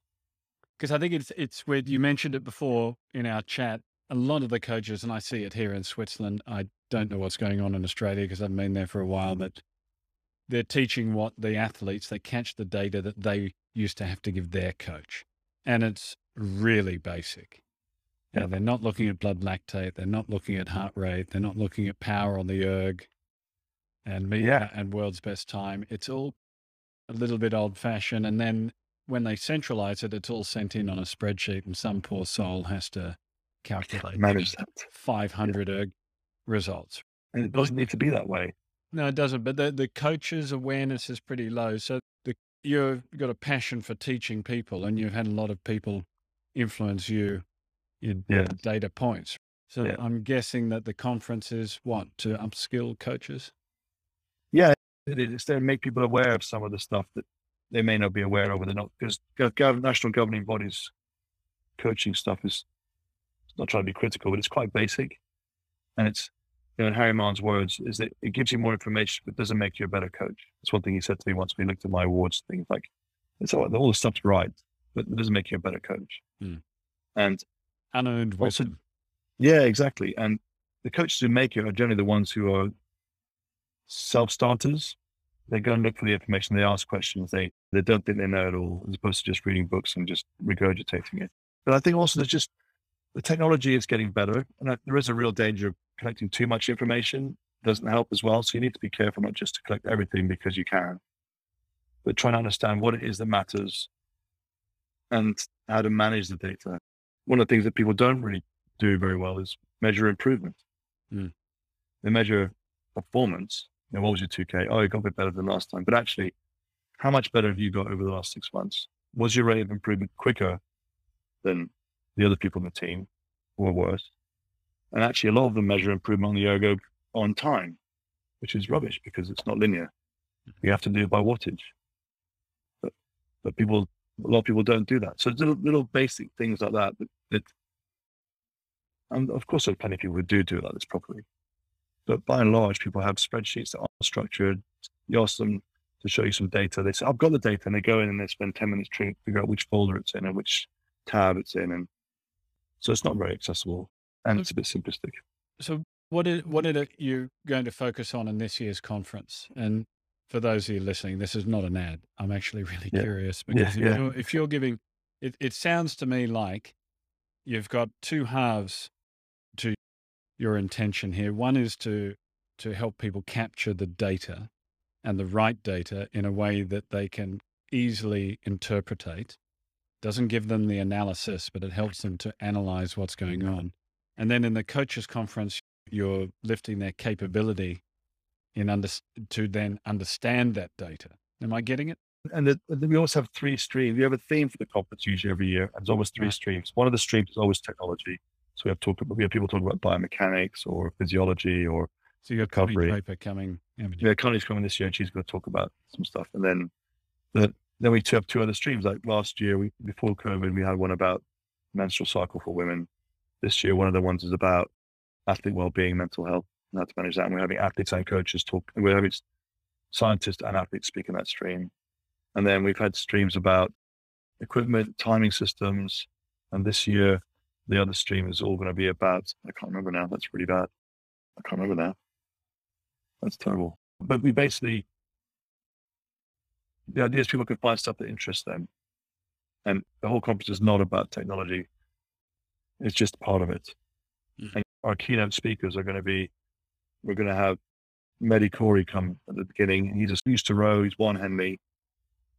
Because I think it's it's with you mentioned it before in our chat. A lot of the coaches, and I see it here in Switzerland. I don't know what's going on in Australia because I've been there for a while, but they're teaching what the athletes they catch the data that they used to have to give their coach, and it's really basic. Yeah, they're not looking at blood lactate. They're not looking at heart rate. They're not looking at power on the erg and me yeah. and world's best time. It's all a little bit old fashioned. And then when they centralize it, it's all sent in on a spreadsheet and some poor soul has to calculate manage that 500 yeah. Uh, results. And it doesn't need to be that way. No, it doesn't. But the, the coach's awareness is pretty low. So the, you've got a passion for teaching people and you've had a lot of people influence you your yeah. data points. So yeah. I'm guessing that the conference is what to upskill coaches. Yeah, it is to make people aware of some of the stuff that they may not be aware of, or they're not because national governing bodies coaching stuff is not trying to be critical, but it's quite basic, and it's you know, in Harry Mahon's words, is that it gives you more information, but doesn't make you a better coach. That's one thing he said to me once we looked at my awards things like, it's all, all the stuff's right, but it doesn't make you a better coach. Hmm. And unearned wisdom. Yeah, exactly. And the coaches who make it are generally the ones who are self starters. They go and look for the information. They ask questions. They they don't think they know it all, as opposed to just reading books and just regurgitating it. But I think also there's just the technology is getting better, and there is a real danger of collecting too much information. Doesn't help as well. So you need to be careful not just to collect everything because you can, but try to understand what it is that matters and how to manage the data. One of the things that people don't really do very well is measure improvement. Mm. They measure performance. You know, what was your 2K? Oh, you got a bit better than last time. But actually, how much better have you got over the last six months? Was your rate of improvement quicker than the other people in the team were worse? And actually, a lot of them measure improvement on the ergo on time, which is rubbish because it's not linear. You have to do it by wattage. But, but people, a lot of people don't do that. So little, little basic things like that, and of course, there are plenty of people who do do it like this properly. But by and large, people have spreadsheets that aren't structured. You ask them to show you some data. They say, I've got the data. And they go in and they spend 10 minutes trying to figure out which folder it's in and which tab it's in. And so it's not very accessible and it's a bit simplistic. So what is, what are you going to focus on in this year's conference? And for those of you listening, this is not an ad. I'm actually really yeah. curious because yeah, if, You're, if, You're, giving, it, it sounds to me like you've got two halves to your intention here. One is to to help people capture the data and the right data in a way that they can easily interpretate. Doesn't give them the analysis, but it helps them to analyze what's going mm-hmm. on. And then in the coaches conference, you're lifting their capability in under, to then understand that data. Am I getting it? And the, we always have three streams. We have a theme for the conference usually every year. And there's always three streams. One of the streams is always technology. So we have talk we have people talking about biomechanics or physiology or so you got recovery. paper coming. Yeah, Connie's coming this year and she's going to talk about some stuff. And then the, then we have two other streams. Like last year, we before COVID, we had one about menstrual cycle for women. This year, one of the ones is about athlete well-being, mental health, and how to manage that. And we're having athletes and coaches talk. And we're having scientists and athletes speak in that stream. And then we've had streams about equipment, timing systems. And this year, the other stream is all going to be about, I can't remember now. That's really bad. I can't remember now. That's terrible. But we basically, the idea is people can find stuff that interests them. And the whole conference is not about technology. It's just part of it. Mm-hmm. And our keynote speakers are going to be, we're going to have Mehdi Kordi come at the beginning. He just used to row. He's won Henley,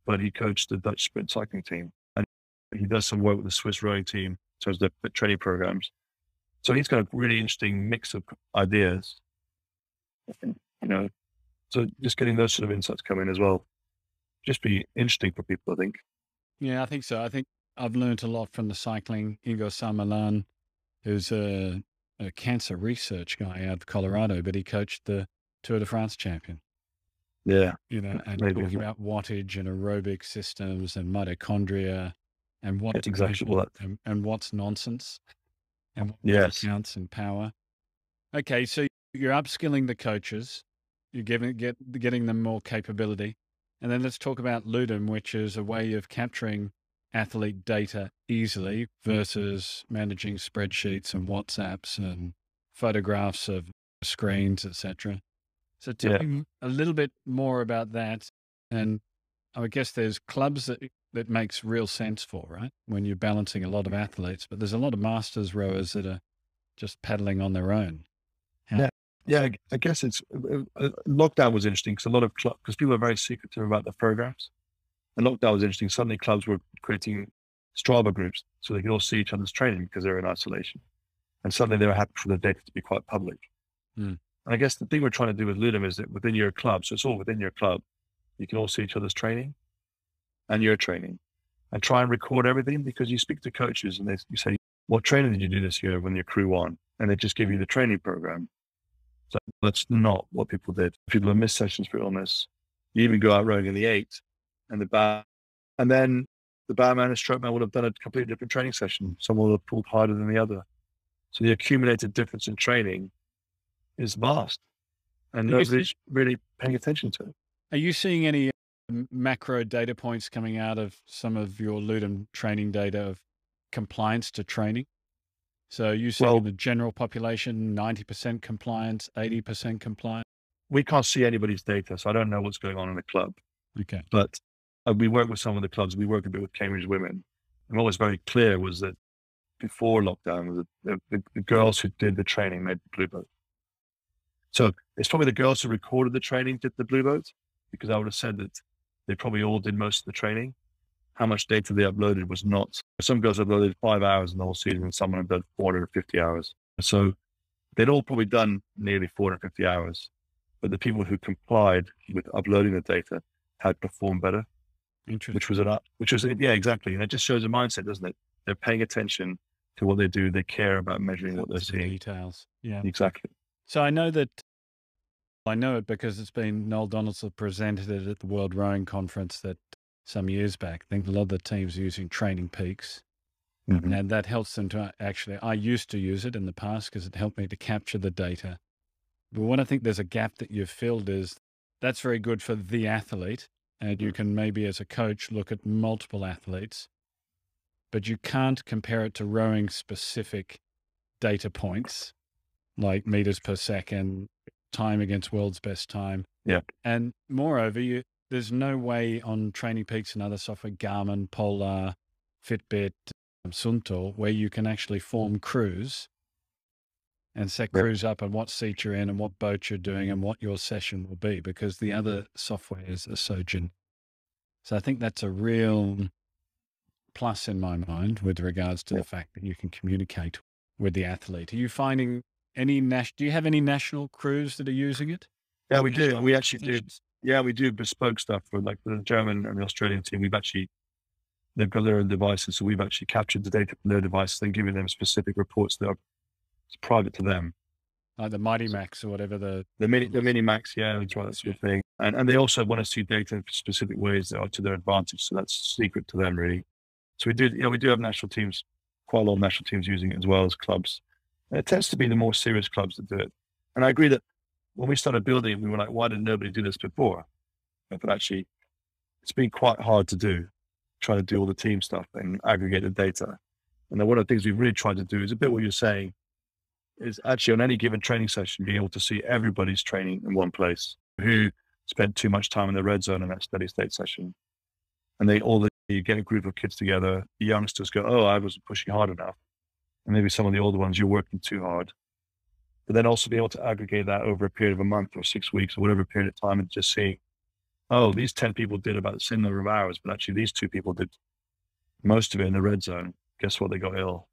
but he coached the Dutch sprint cycling team. And he does some work with the Swiss rowing team in terms of the training programs. So he's got a really interesting mix of ideas. You know, so just getting those sort of insights coming as well, just be interesting for people, I think. Yeah, I think so. I think I've learned a lot from the cycling. Iñigo San Millán, who's a, a cancer research guy out of Colorado, but he coached the Tour de France champion. Yeah. You know, and Maybe. talking about wattage and aerobic systems and mitochondria and what exactly what and, and, what's nonsense and what yes. counts in power. Okay, so you're upskilling the coaches, you're giving get getting them more capability. And then let's talk about Ludum, which is a way of capturing athlete data easily mm-hmm. versus managing spreadsheets and WhatsApps and photographs of screens, etc. So tell yeah. me a little bit more about that. And I guess there's clubs that that makes real sense for, right? When you're balancing a lot of athletes, but there's a lot of masters rowers that are just paddling on their own. Yeah. I guess it's uh, uh, lockdown was interesting because a lot of clubs, because people are very secretive about their programs. And lockdown was interesting. Suddenly, clubs were creating Strava groups so they could all see each other's training because they're in isolation. And suddenly, they were happy for the data to be quite public. Mm. And I guess the thing we're trying to do with Ludum is that within your club, so it's all within your club, you can all see each other's training and your training and try and record everything because you speak to coaches and they you say, What training did you do this year when your crew won? And they just give you the training program. So that's not what people did. People have missed sessions for illness. You even go out rowing in the eight and the bar, and then the barman and stroke man would have done a completely different training session. Someone would have pulled harder than the other. So the accumulated difference in training is vast, and nobody's really paying attention to it. Are you seeing any um, macro data points coming out of some of your Ludum training data of compliance to training? So you see well, the general population, 90% compliance, 80% compliance? We can't see anybody's data, so I don't know what's going on in the club. Okay. But uh, we work with some of the clubs. We work a bit with Cambridge Women. And what was very clear was that before lockdown, the, the, the girls who did the training made the blue boat. So it's probably the girls who recorded the training did the blue boat, because I would have said that they probably all did most of the training. How much data they uploaded was not. Some girls uploaded five hours in the whole season, and someone had done 450 hours. So they'd all probably done nearly 450 hours. But the people who complied with uploading the data had performed better. Which was an which was it yeah exactly, and it just shows a mindset, doesn't it? They're paying attention to what they do. They care about measuring what they're seeing. Details, yeah, exactly. So I know that I know it because it's been Noel Donaldson presented it at the World Rowing Conference that some years back. I think a lot of the teams are using Training Peaks. Um, mm-hmm. And that helps them to uh, actually, I used to use it in the past because it helped me to capture the data. But what I think there's a gap that you've filled is that's very good for the athlete. And you mm. can maybe, as a coach, look at multiple athletes, but you can't compare it to rowing specific data points like meters per second, time against world's best time. Yeah. And moreover, you there's no way on Training Peaks and other software, Garmin, Polar, Fitbit, um, Suunto, where you can actually form crews and set yep. crews up and what seat you're in and what boat you're doing and what your session will be because the other softwares are so gen. So I think that's a real plus in my mind with regards to yep. the fact that you can communicate with the athlete. Are you finding any national, do you have any national crews that are using it? Yeah, we do. We actually do. Yeah, we do bespoke stuff for like the German and the Australian team. We've actually, they've got their own devices. So we've actually captured the data from their devices and given them specific reports that are private to them. Like the Mighty Max or whatever the the mini the mini max, yeah, that's right, that sort of thing. And and they also want to see data in specific ways that are to their advantage. So that's secret to them really. So we do, you know, we do have national teams, quite a lot of national teams using it as well as clubs. And it tends to be the more serious clubs that do it. And I agree that when we started building, we were like, why did nobody do this before? But actually, it's been quite hard to do, trying to do all the team stuff and aggregate the data. And then one of the things we've really tried to do is a bit what you're saying, is actually on any given training session, being able to see everybody's training in one place who spent too much time in the red zone in that steady state session. And they all, the, you get a group of kids together, the youngsters go, oh, I wasn't pushing hard enough and maybe some of the older ones you're working too hard. But then also be able to aggregate that over a period of a month or six weeks or whatever period of time and just see, oh, these 10 people did about the same number of hours, but actually these two people did most of it in the red zone. Guess what? They got ill.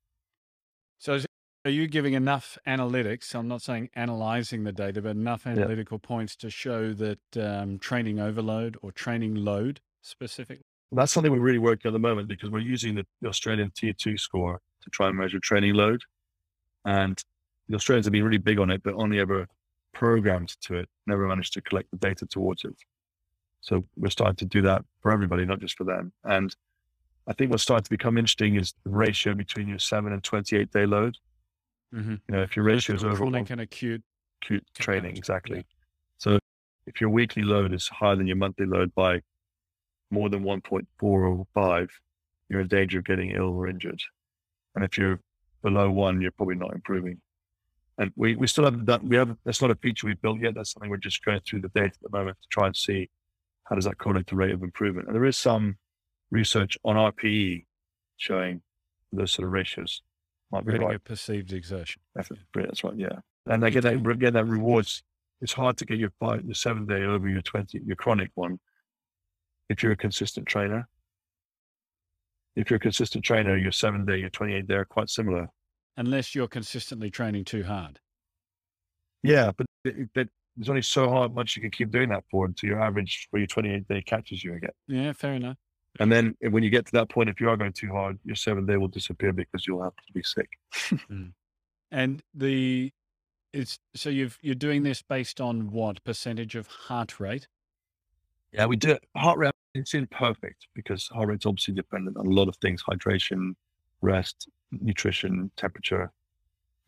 So are you giving enough analytics? I'm not saying analyzing the data, but enough analytical yeah. points to show that um, training overload or training load specifically? That's something we're really working on at the moment because we're using the, the Australian T2 score to try and measure training load. And the Australians have been really big on it, but only ever programmed to it, never managed to collect the data towards it. So we're starting to do that for everybody, not just for them. And I think what's starting to become interesting is the ratio between your seven and 28 day load. Mm-hmm. You know, if your ratio is over chronic and acute, acute training, exactly. Yeah. So if your weekly load is higher than your monthly load by more than 1.4 or 5, you're in danger of getting ill or injured. And if you're below one, you're probably not improving. And we, we still haven't done, we have, that's not a feature we've built yet. That's something we're just going through the data at the moment to try and see how does that correlate to rate of improvement. And there is some research on RPE showing those sort of ratios. Might be right. perceived exertion. That's, that's right. Yeah. And again, that, again, that rewards, it's hard to get your five, your seven day over your 20, your chronic one. If you're a consistent trainer, if you're a consistent trainer, your seven day, your 28 day are quite similar. Unless you're consistently training too hard. Yeah, but there's only so hard much you can keep doing that for until your average for your 28 day catches you again. Yeah, fair enough. And then when you get to that point, if you are going too hard, your seven day will disappear because you'll have to be sick. mm. And the it's so you've you're doing this based on what percentage of heart rate? Yeah, we do it. heart rate it's imperfect because heart rate's obviously dependent on a lot of things: hydration, rest, nutrition, temperature.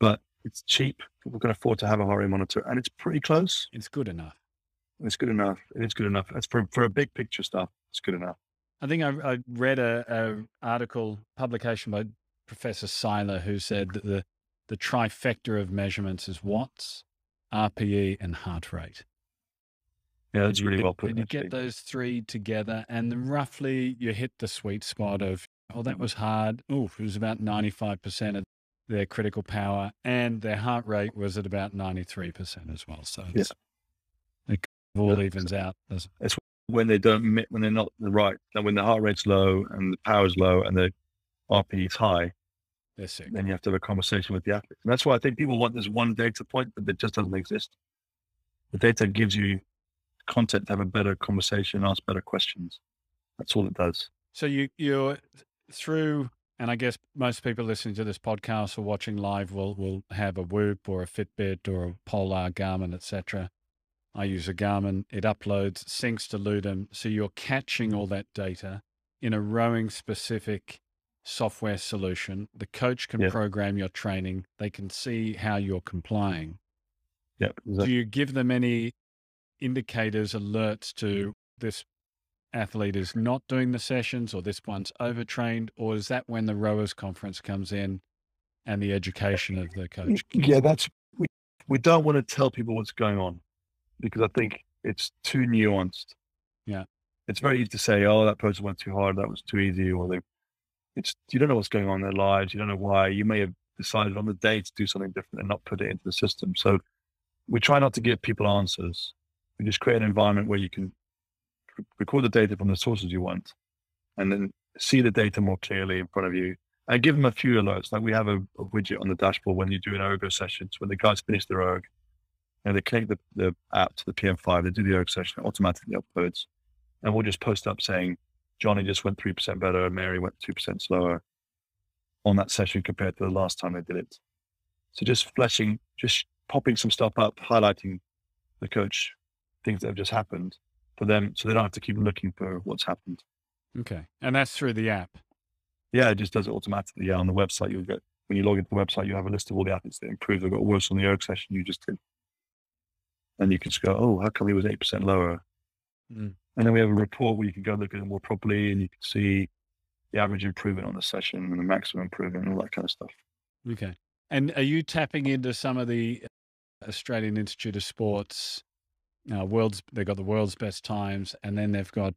But it's cheap. People can afford to have a heart rate monitor, and it's pretty close. It's good enough. It's good enough. It's good enough. It's for for a big picture stuff. It's good enough. I think I, I read a, a article publication by Professor Seiler who said that the the trifecta of measurements is watts, RPE, and heart rate. Yeah, that's really well put. And you get those three together, and then roughly you hit the sweet spot of, oh, that was hard. Oh, it was about 95% of their critical power, and their heart rate was at about 93% as well. So yeah. it all evens out. It's when they don't, when they're not the right, when the heart rate's low and the power's low and the RPE is high, they're sick. Then you have to have a conversation with the athlete. And that's why I think people want this one data point, but it just doesn't exist. The data gives you content to have a better conversation, ask better questions. That's all it does. So you you're through, and I guess most people listening to this podcast or watching live will will have a Whoop or a Fitbit or a Polar, Garmin, etc. I use a Garmin. It uploads, syncs to Ludum, so you're catching mm-hmm. all that data in a rowing specific software solution. The coach can program your training. They can see how you're complying. Yeah. Exactly. Do you give them any indicators, alerts to this athlete is not doing the sessions or this one's overtrained? Or is that when the rowers conference comes in and the education of the coach? Yeah, that's, we, we don't want to tell people what's going on because I think it's too nuanced. Yeah. It's very easy to say, oh, that person went too hard, that was too easy, or they it's you don't know what's going on in their lives. You don't know why. You may have decided on the day to do something different and not put it into the system. So we try not to give people answers. We just create an environment where you can record the data from the sources you want, and then see the data more clearly in front of you. And give them a few alerts. Like we have a, a widget on the dashboard when you do an ergo sessions, when the guys finish their erg, and they connect the, the app to the PM5, they do the erg session, automatically uploads. And we'll just post up saying, Johnny just went 3% better, Mary went 2% slower on that session compared to the last time they did it. So just fleshing, just popping some stuff up, highlighting the coach things that have just happened for them so they don't have to keep looking for what's happened. Okay. And that's through the app. Yeah, it just does it automatically. Yeah, on the website, you'll get, when you log into the website, you have a list of all the athletes that improved or got worse on the erg session you just did. And you can just go, oh, how come he was 8% lower? Mm. And then we have a report where you can go look at it more properly and you can see the average improvement on the session and the maximum improvement and all that kind of stuff. Okay. And are you tapping into some of the Australian Institute of Sports uh, world's they've got the world's best times and then they've got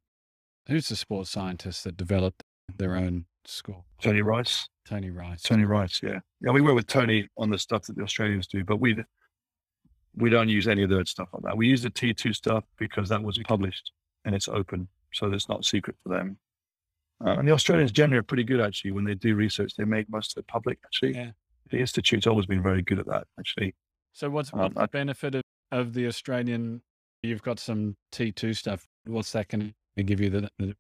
who's the sports scientist that developed their own score? Tony Rice. Tony Rice. Tony Rice, yeah. Yeah, we work with Tony on the stuff that the Australians do, but we we don't use any of the stuff like that. We use the T2 stuff because that was published and it's open, so it's not secret for them. Uh, and the Australians generally are pretty good actually when they do research. They make most of it public actually. Yeah. The institute's always been very good at that actually. So what's, what's um, the benefit of, of the Australian? You've got some T2 stuff. What's that going to give you the, the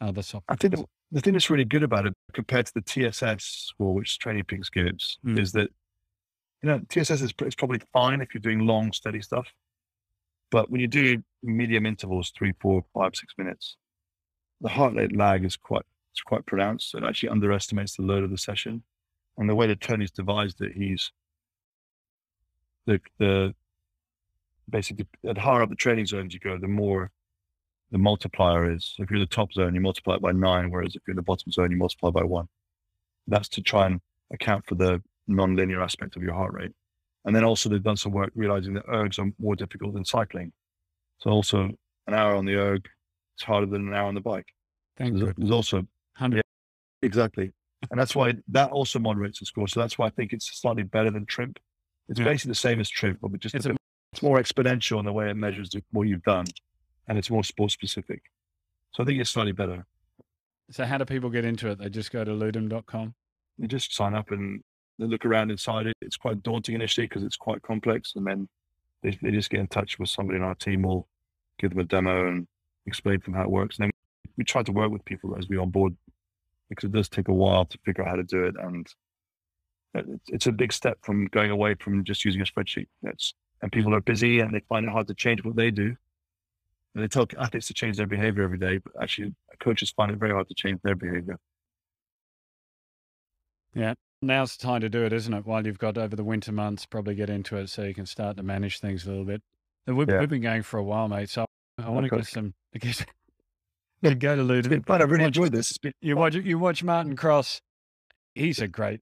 other software? I think the, the, thing that's really good about it compared to the TSS score, which Training Peaks gives, mm. is that you know TSS is, is probably fine if you're doing long, steady stuff. But when you do medium intervals, three, four, five, six minutes, the heart rate lag is quite it's quite pronounced. So it actually underestimates the load of the session. And the way that Tony's devised it, he's the the basically the higher up the training zones you go, the more the multiplier is. If you're in the top zone, you multiply it by nine, whereas if you're in the bottom zone, you multiply by one. That's to try and account for the non-linear aspect of your heart rate. And then also they've done some work realizing that ergs are more difficult than cycling. So also an hour on the erg is harder than an hour on the bike. Thank you. There's also, yeah, exactly. and that's why that also moderates the score. So that's why I think it's slightly better than TRIMP. It's yeah. basically the same as TRIMP, but just it's, a, it's more exponential in the way it measures what you've done and it's more sport specific. So I think it's slightly better. So how do people get into it? They just go to ludum.com? They just sign up and they look around inside it. It's quite daunting initially because it's quite complex. And then they, they just get in touch with somebody in our team. We'll give them a demo and explain to them how it works. And then we try to work with people as we onboard because it does take a while to figure out how to do it. And it's a big step from going away from just using a spreadsheet. It's, and people are busy and they find it hard to change what they do. And they tell athletes to change their behavior every day, but actually coaches find it very hard to change their behavior. Yeah. Now's the time to do it, isn't it? While you've got over the winter months, probably get into it so you can start to manage things a little bit. We've, Yeah. we've been going for a while, mate. So I want to get some. I guess go to It's Ludum. been fun. I've really Watch- enjoyed this. You watch you watch Martin Cross. He's a great,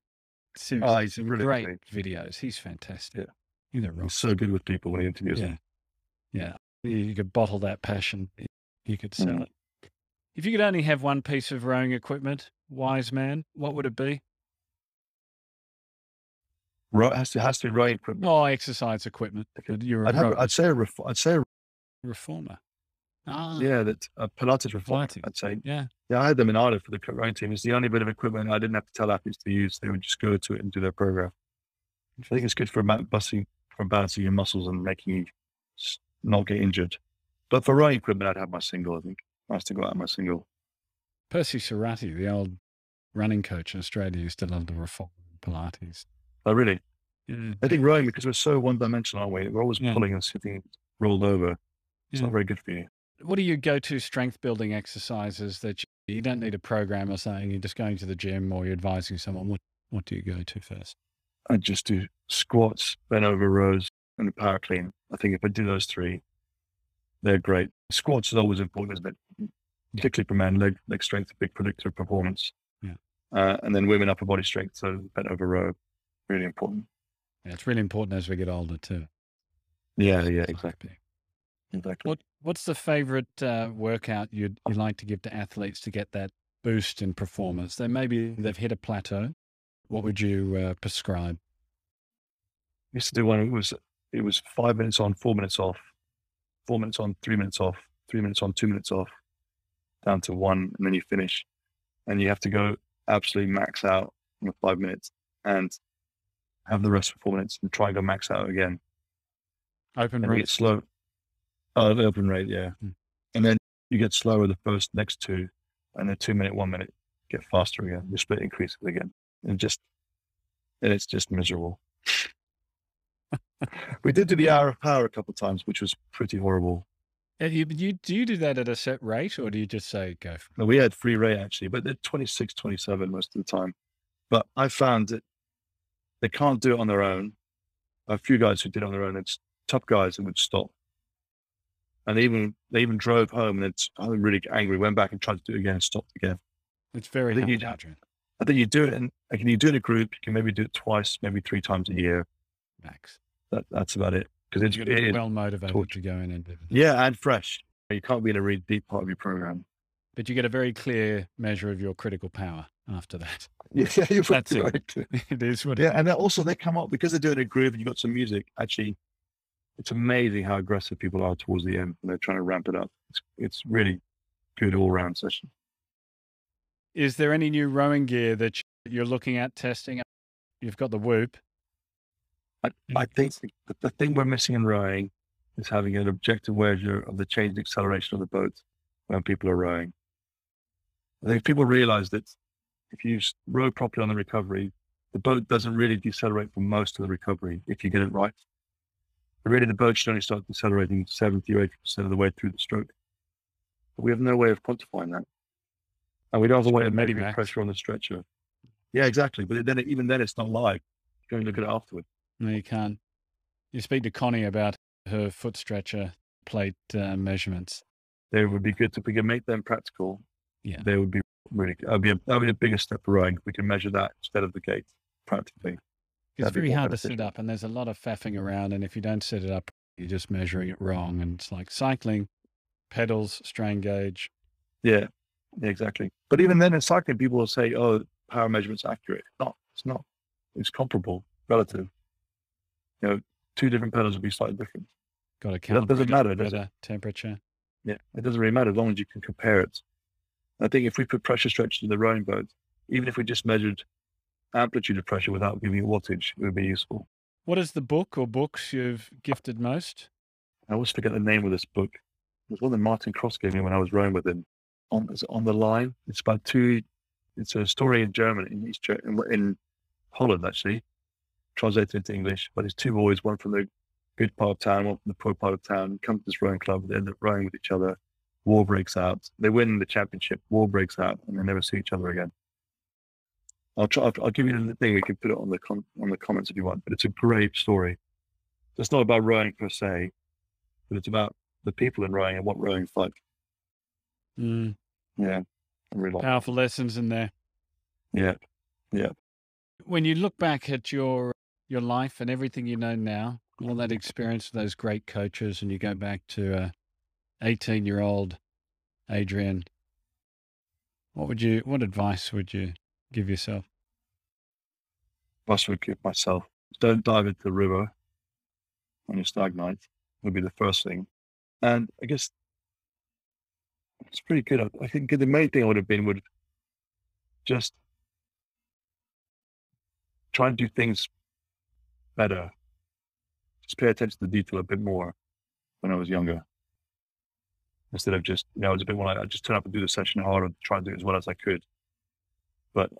Oh, he's some brilliant, great videos. He's fantastic. Yeah. He's he's so good with people when he interviews Yeah. them. Yeah. You, could bottle that passion. You could sell Mhm. it. If you could only have one piece of rowing equipment, wise man, what would it be? Ro- has to has to be rowing equipment. Oh, exercise equipment. Okay. You're a I'd have. I'd say a. Ref- I'd say a, reformer. Ah, yeah that a Pilates reformer. Pilates. I'd say yeah. yeah. I had them in Ireland for the rowing team. It's the only bit of equipment I didn't have to tell athletes to use. They would just go to it and do their program. I think it's good for ma- busting for balancing your muscles and making you not get injured. But for rowing equipment, I'd have my single. I think nice to go out my single. Percy Cerutty, the old running coach in Australia, used to love the reform Pilates. I really, Yeah. I think rowing because we're so one dimensional, aren't we? We're always Yeah. pulling and sitting rolled over. It's Yeah. not very good for you. What are your go-to strength building exercises that you, you don't need a program or something? You're just going to the gym or you're advising someone. What What do you go to first? I just do squats, bent over rows, and a power clean. I think if I do those three, they're great. Squats is always important, isn't it? Particularly for men, leg leg strength, a big predictor of performance. Yeah. Uh, and then women upper body strength, so bent over row, really important. Yeah, it's really important as we get older too. Yeah, yeah, exactly, exactly. What What's the favorite uh, workout you'd you'd like to give to athletes to get that boost in performance? They maybe they've hit a plateau. What would you uh, prescribe? used to do one. It was it was five minutes on, four minutes off, four minutes on, three minutes off, three minutes on, two minutes off, down to one, and then you finish, and you have to go absolutely max out in five minutes, and have the rest for four minutes, and try and go max out again, Open and you get slow. Oh, the open rate, yeah, Hmm. and then you get slower the first next two, and then two minute, one minute, get faster again. The split increases again, and just, and it's just miserable. We did do the hour of power a couple of times, which was pretty horrible. Uh, You, you do you do that at a set rate, or do you just say go? For No, we had free rate actually, but they're 26, 27 most of the time. But I found that they can't do it on their own. A few guys who did it on their own, it's tough guys that would stop. And they even they even drove home and it's I was really angry, went back and tried to do it again and stopped again. It's very I think hard, you'd- Adrian. I think you do it and like, you do it in a group, you can maybe do it twice, maybe three times a year. Max. That that's about it. Because it's it be well motivated torture. to go in and do it. yeah, and fresh. You can't be in a really deep part of your program. But you get a very clear measure of your critical power after that. Yeah, you're That's it. it is what Yeah, and also they come up because they're doing a groove and you've got some music. Actually, it's amazing how aggressive people are towards the end when they're trying to ramp it up. It's, it's really good all round session. Is there any new rowing gear that you're looking at testing? You've got the Whoop. I, I think the, the thing we're missing in rowing is having an objective measure of the change in acceleration of the boat when people are rowing. I think people realize that if you row properly on the recovery, the boat doesn't really decelerate for most of the recovery if you get it right. Really, the boat should only start decelerating 70 or 80% of the way through the stroke. But we have no way of quantifying that. And we don't have a way of measuring pressure on the stretcher. Yeah, exactly. But then, even then, it's not live. You can look at it afterward. No, you can't. You speak to Connie about her foot stretcher plate uh, measurements. they would be good if we can make them practical. Yeah. They would be really good. That would be a, that would be a bigger step rowing. We can measure that instead of the gate practically. It's That'd very hard to set up, and there's a lot of faffing around. And if you don't set it up, you're just measuring it wrong. And it's like cycling, pedals, strain gauge. Yeah, exactly. But even then in cycling, people will say, oh, power measurement's accurate. Not. It's not. It's comparable, relative. You know, two different pedals would be slightly different. Got to That count. doesn't matter, does it? temperature. Yeah, it doesn't really matter as long as you can compare it. I think if we put pressure stretches in the rowing boat, even if we just measured amplitude of pressure without giving it wattage, it would be useful. What is the book or books you've gifted most? I always forget the name of this book. It was one that Martin Cross gave me when I was rowing with him. On on the line. It's about two. It's a story in German, in East in, in Holland actually, translated into English. But it's two boys, one from the good part of town, one from the poor part of town, come to this rowing club, they end up rowing with each other. War breaks out. They win the championship. War breaks out, and they never see each other again. I'll try. I'll, I'll give you the thing. We can put it on the com- on the comments if you want. But it's a great story. It's not about rowing per se, but it's about the people in rowing and what rowing's like. Mm. Yeah, really. Powerful lessons in there. Yeah, yeah. When you look back at your your life and everything you know now, all that experience with those great coaches, and you go back to uh, eighteen year old Adrian, what would you? What advice would you give yourself? Advice I would give myself: don't dive into the river when you stagnate. Would be the first thing, and I guess it's pretty good. I- I think the main thing I would have been would just try and do things better. Just pay attention to the detail a bit more when I was younger. Instead of just, you know, I was a bit more like, I just turn up and do the session hard and try and do it as well as I could. But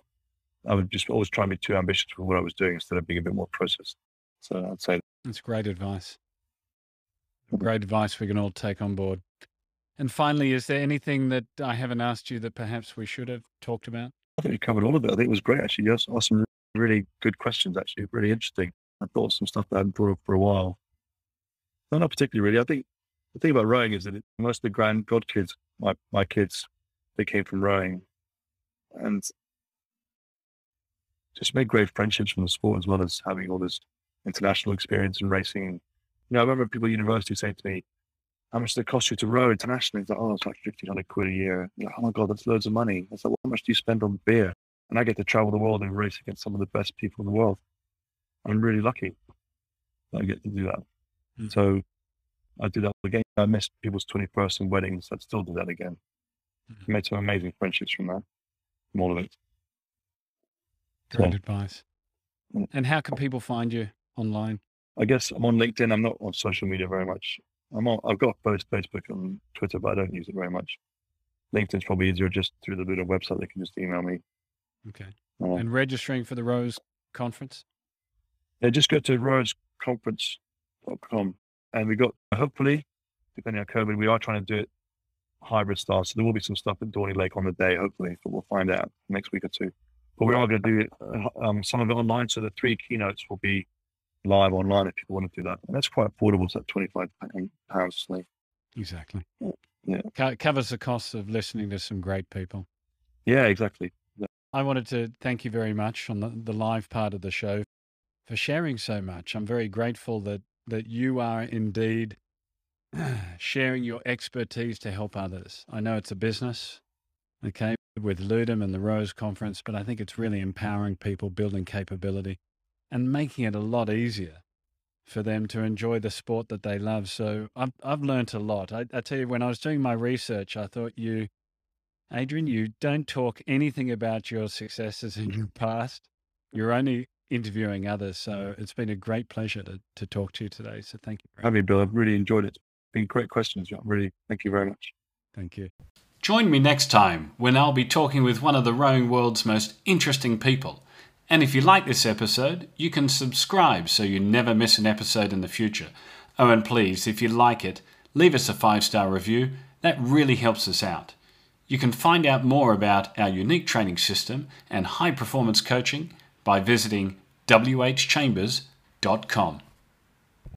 I would just always try and be too ambitious for what I was doing instead of being a bit more processed. So I'd say, That's great advice. Mm-hmm. Great advice we can all take on board. And finally, is there anything that I haven't asked you that perhaps we should have talked about? I think we covered all of it. I think it was great, actually. You asked some really good questions, actually, really interesting. I thought some stuff that I hadn't thought of for a while. No, not particularly, really. I think the thing about rowing is that it, most of the grand god kids, my, my kids, they came from rowing and just made great friendships from the sport as well as having all this international experience in racing. You know, I remember people at university saying to me, how much does it cost you to row internationally? It's like, oh, it's like 1500 quid a year. Like, oh my God, that's loads of money. It's like, well, how much do you spend on beer? And I get to travel the world and race against some of the best people in the world. I'm really lucky that I get to do that. Mm. So I do that again. I missed people's 21st and weddings. I'd still do that again. Mhm. Made some amazing friendships from that, from all of it. Great So, advice. Mm. And how can people find you online? I guess I'm on LinkedIn. I'm not on social media very much. I'm on, I've got both Facebook and Twitter, but I don't use it very much. LinkedIn's probably easier just through the little website. They can just email me. Okay. Uh, And registering for the Rowers conference? yeah, just go to rowersconference.com. And we got, hopefully, depending on COVID, we are trying to do it hybrid style. So there will be some stuff at Dorney Lake on the day, hopefully, but we'll find out next week or two. But we are going to do it, uh, um, some of it online. So the three keynotes will be live online if people want to do that. And that's quite affordable. It's like 25 pounds. Like, Exactly. Yeah. Co- covers the costs of listening to some great people. yeah, exactly. I wanted to thank you very much on the, the live part of the show for sharing so much. I'm very grateful that, that you are indeed sharing your expertise to help others. I know it's a business, okay, with Ludum and the Rowers Conference, but I think it's really empowering people, building capability, and making it a lot easier for them to enjoy the sport that they love. So I've, I've learned a lot. I, I tell you, when I was doing my research, I thought you, Adrian, you don't talk anything about your successes in your past. You're only interviewing others. So mm. it's been a great pleasure to, to talk to you today. So thank you. very Have you, Bill? I've really enjoyed it. Been great questions. John. Really, thank you very much. Thank you. Join me next time when I'll be talking with one of the rowing world's most interesting people. And if you like this episode, you can subscribe so you never miss an episode in the future. Oh, and please, if you like it, leave us a five star review. That really helps us out. You can find out more about our unique training system and high performance coaching by visiting whchambers.com.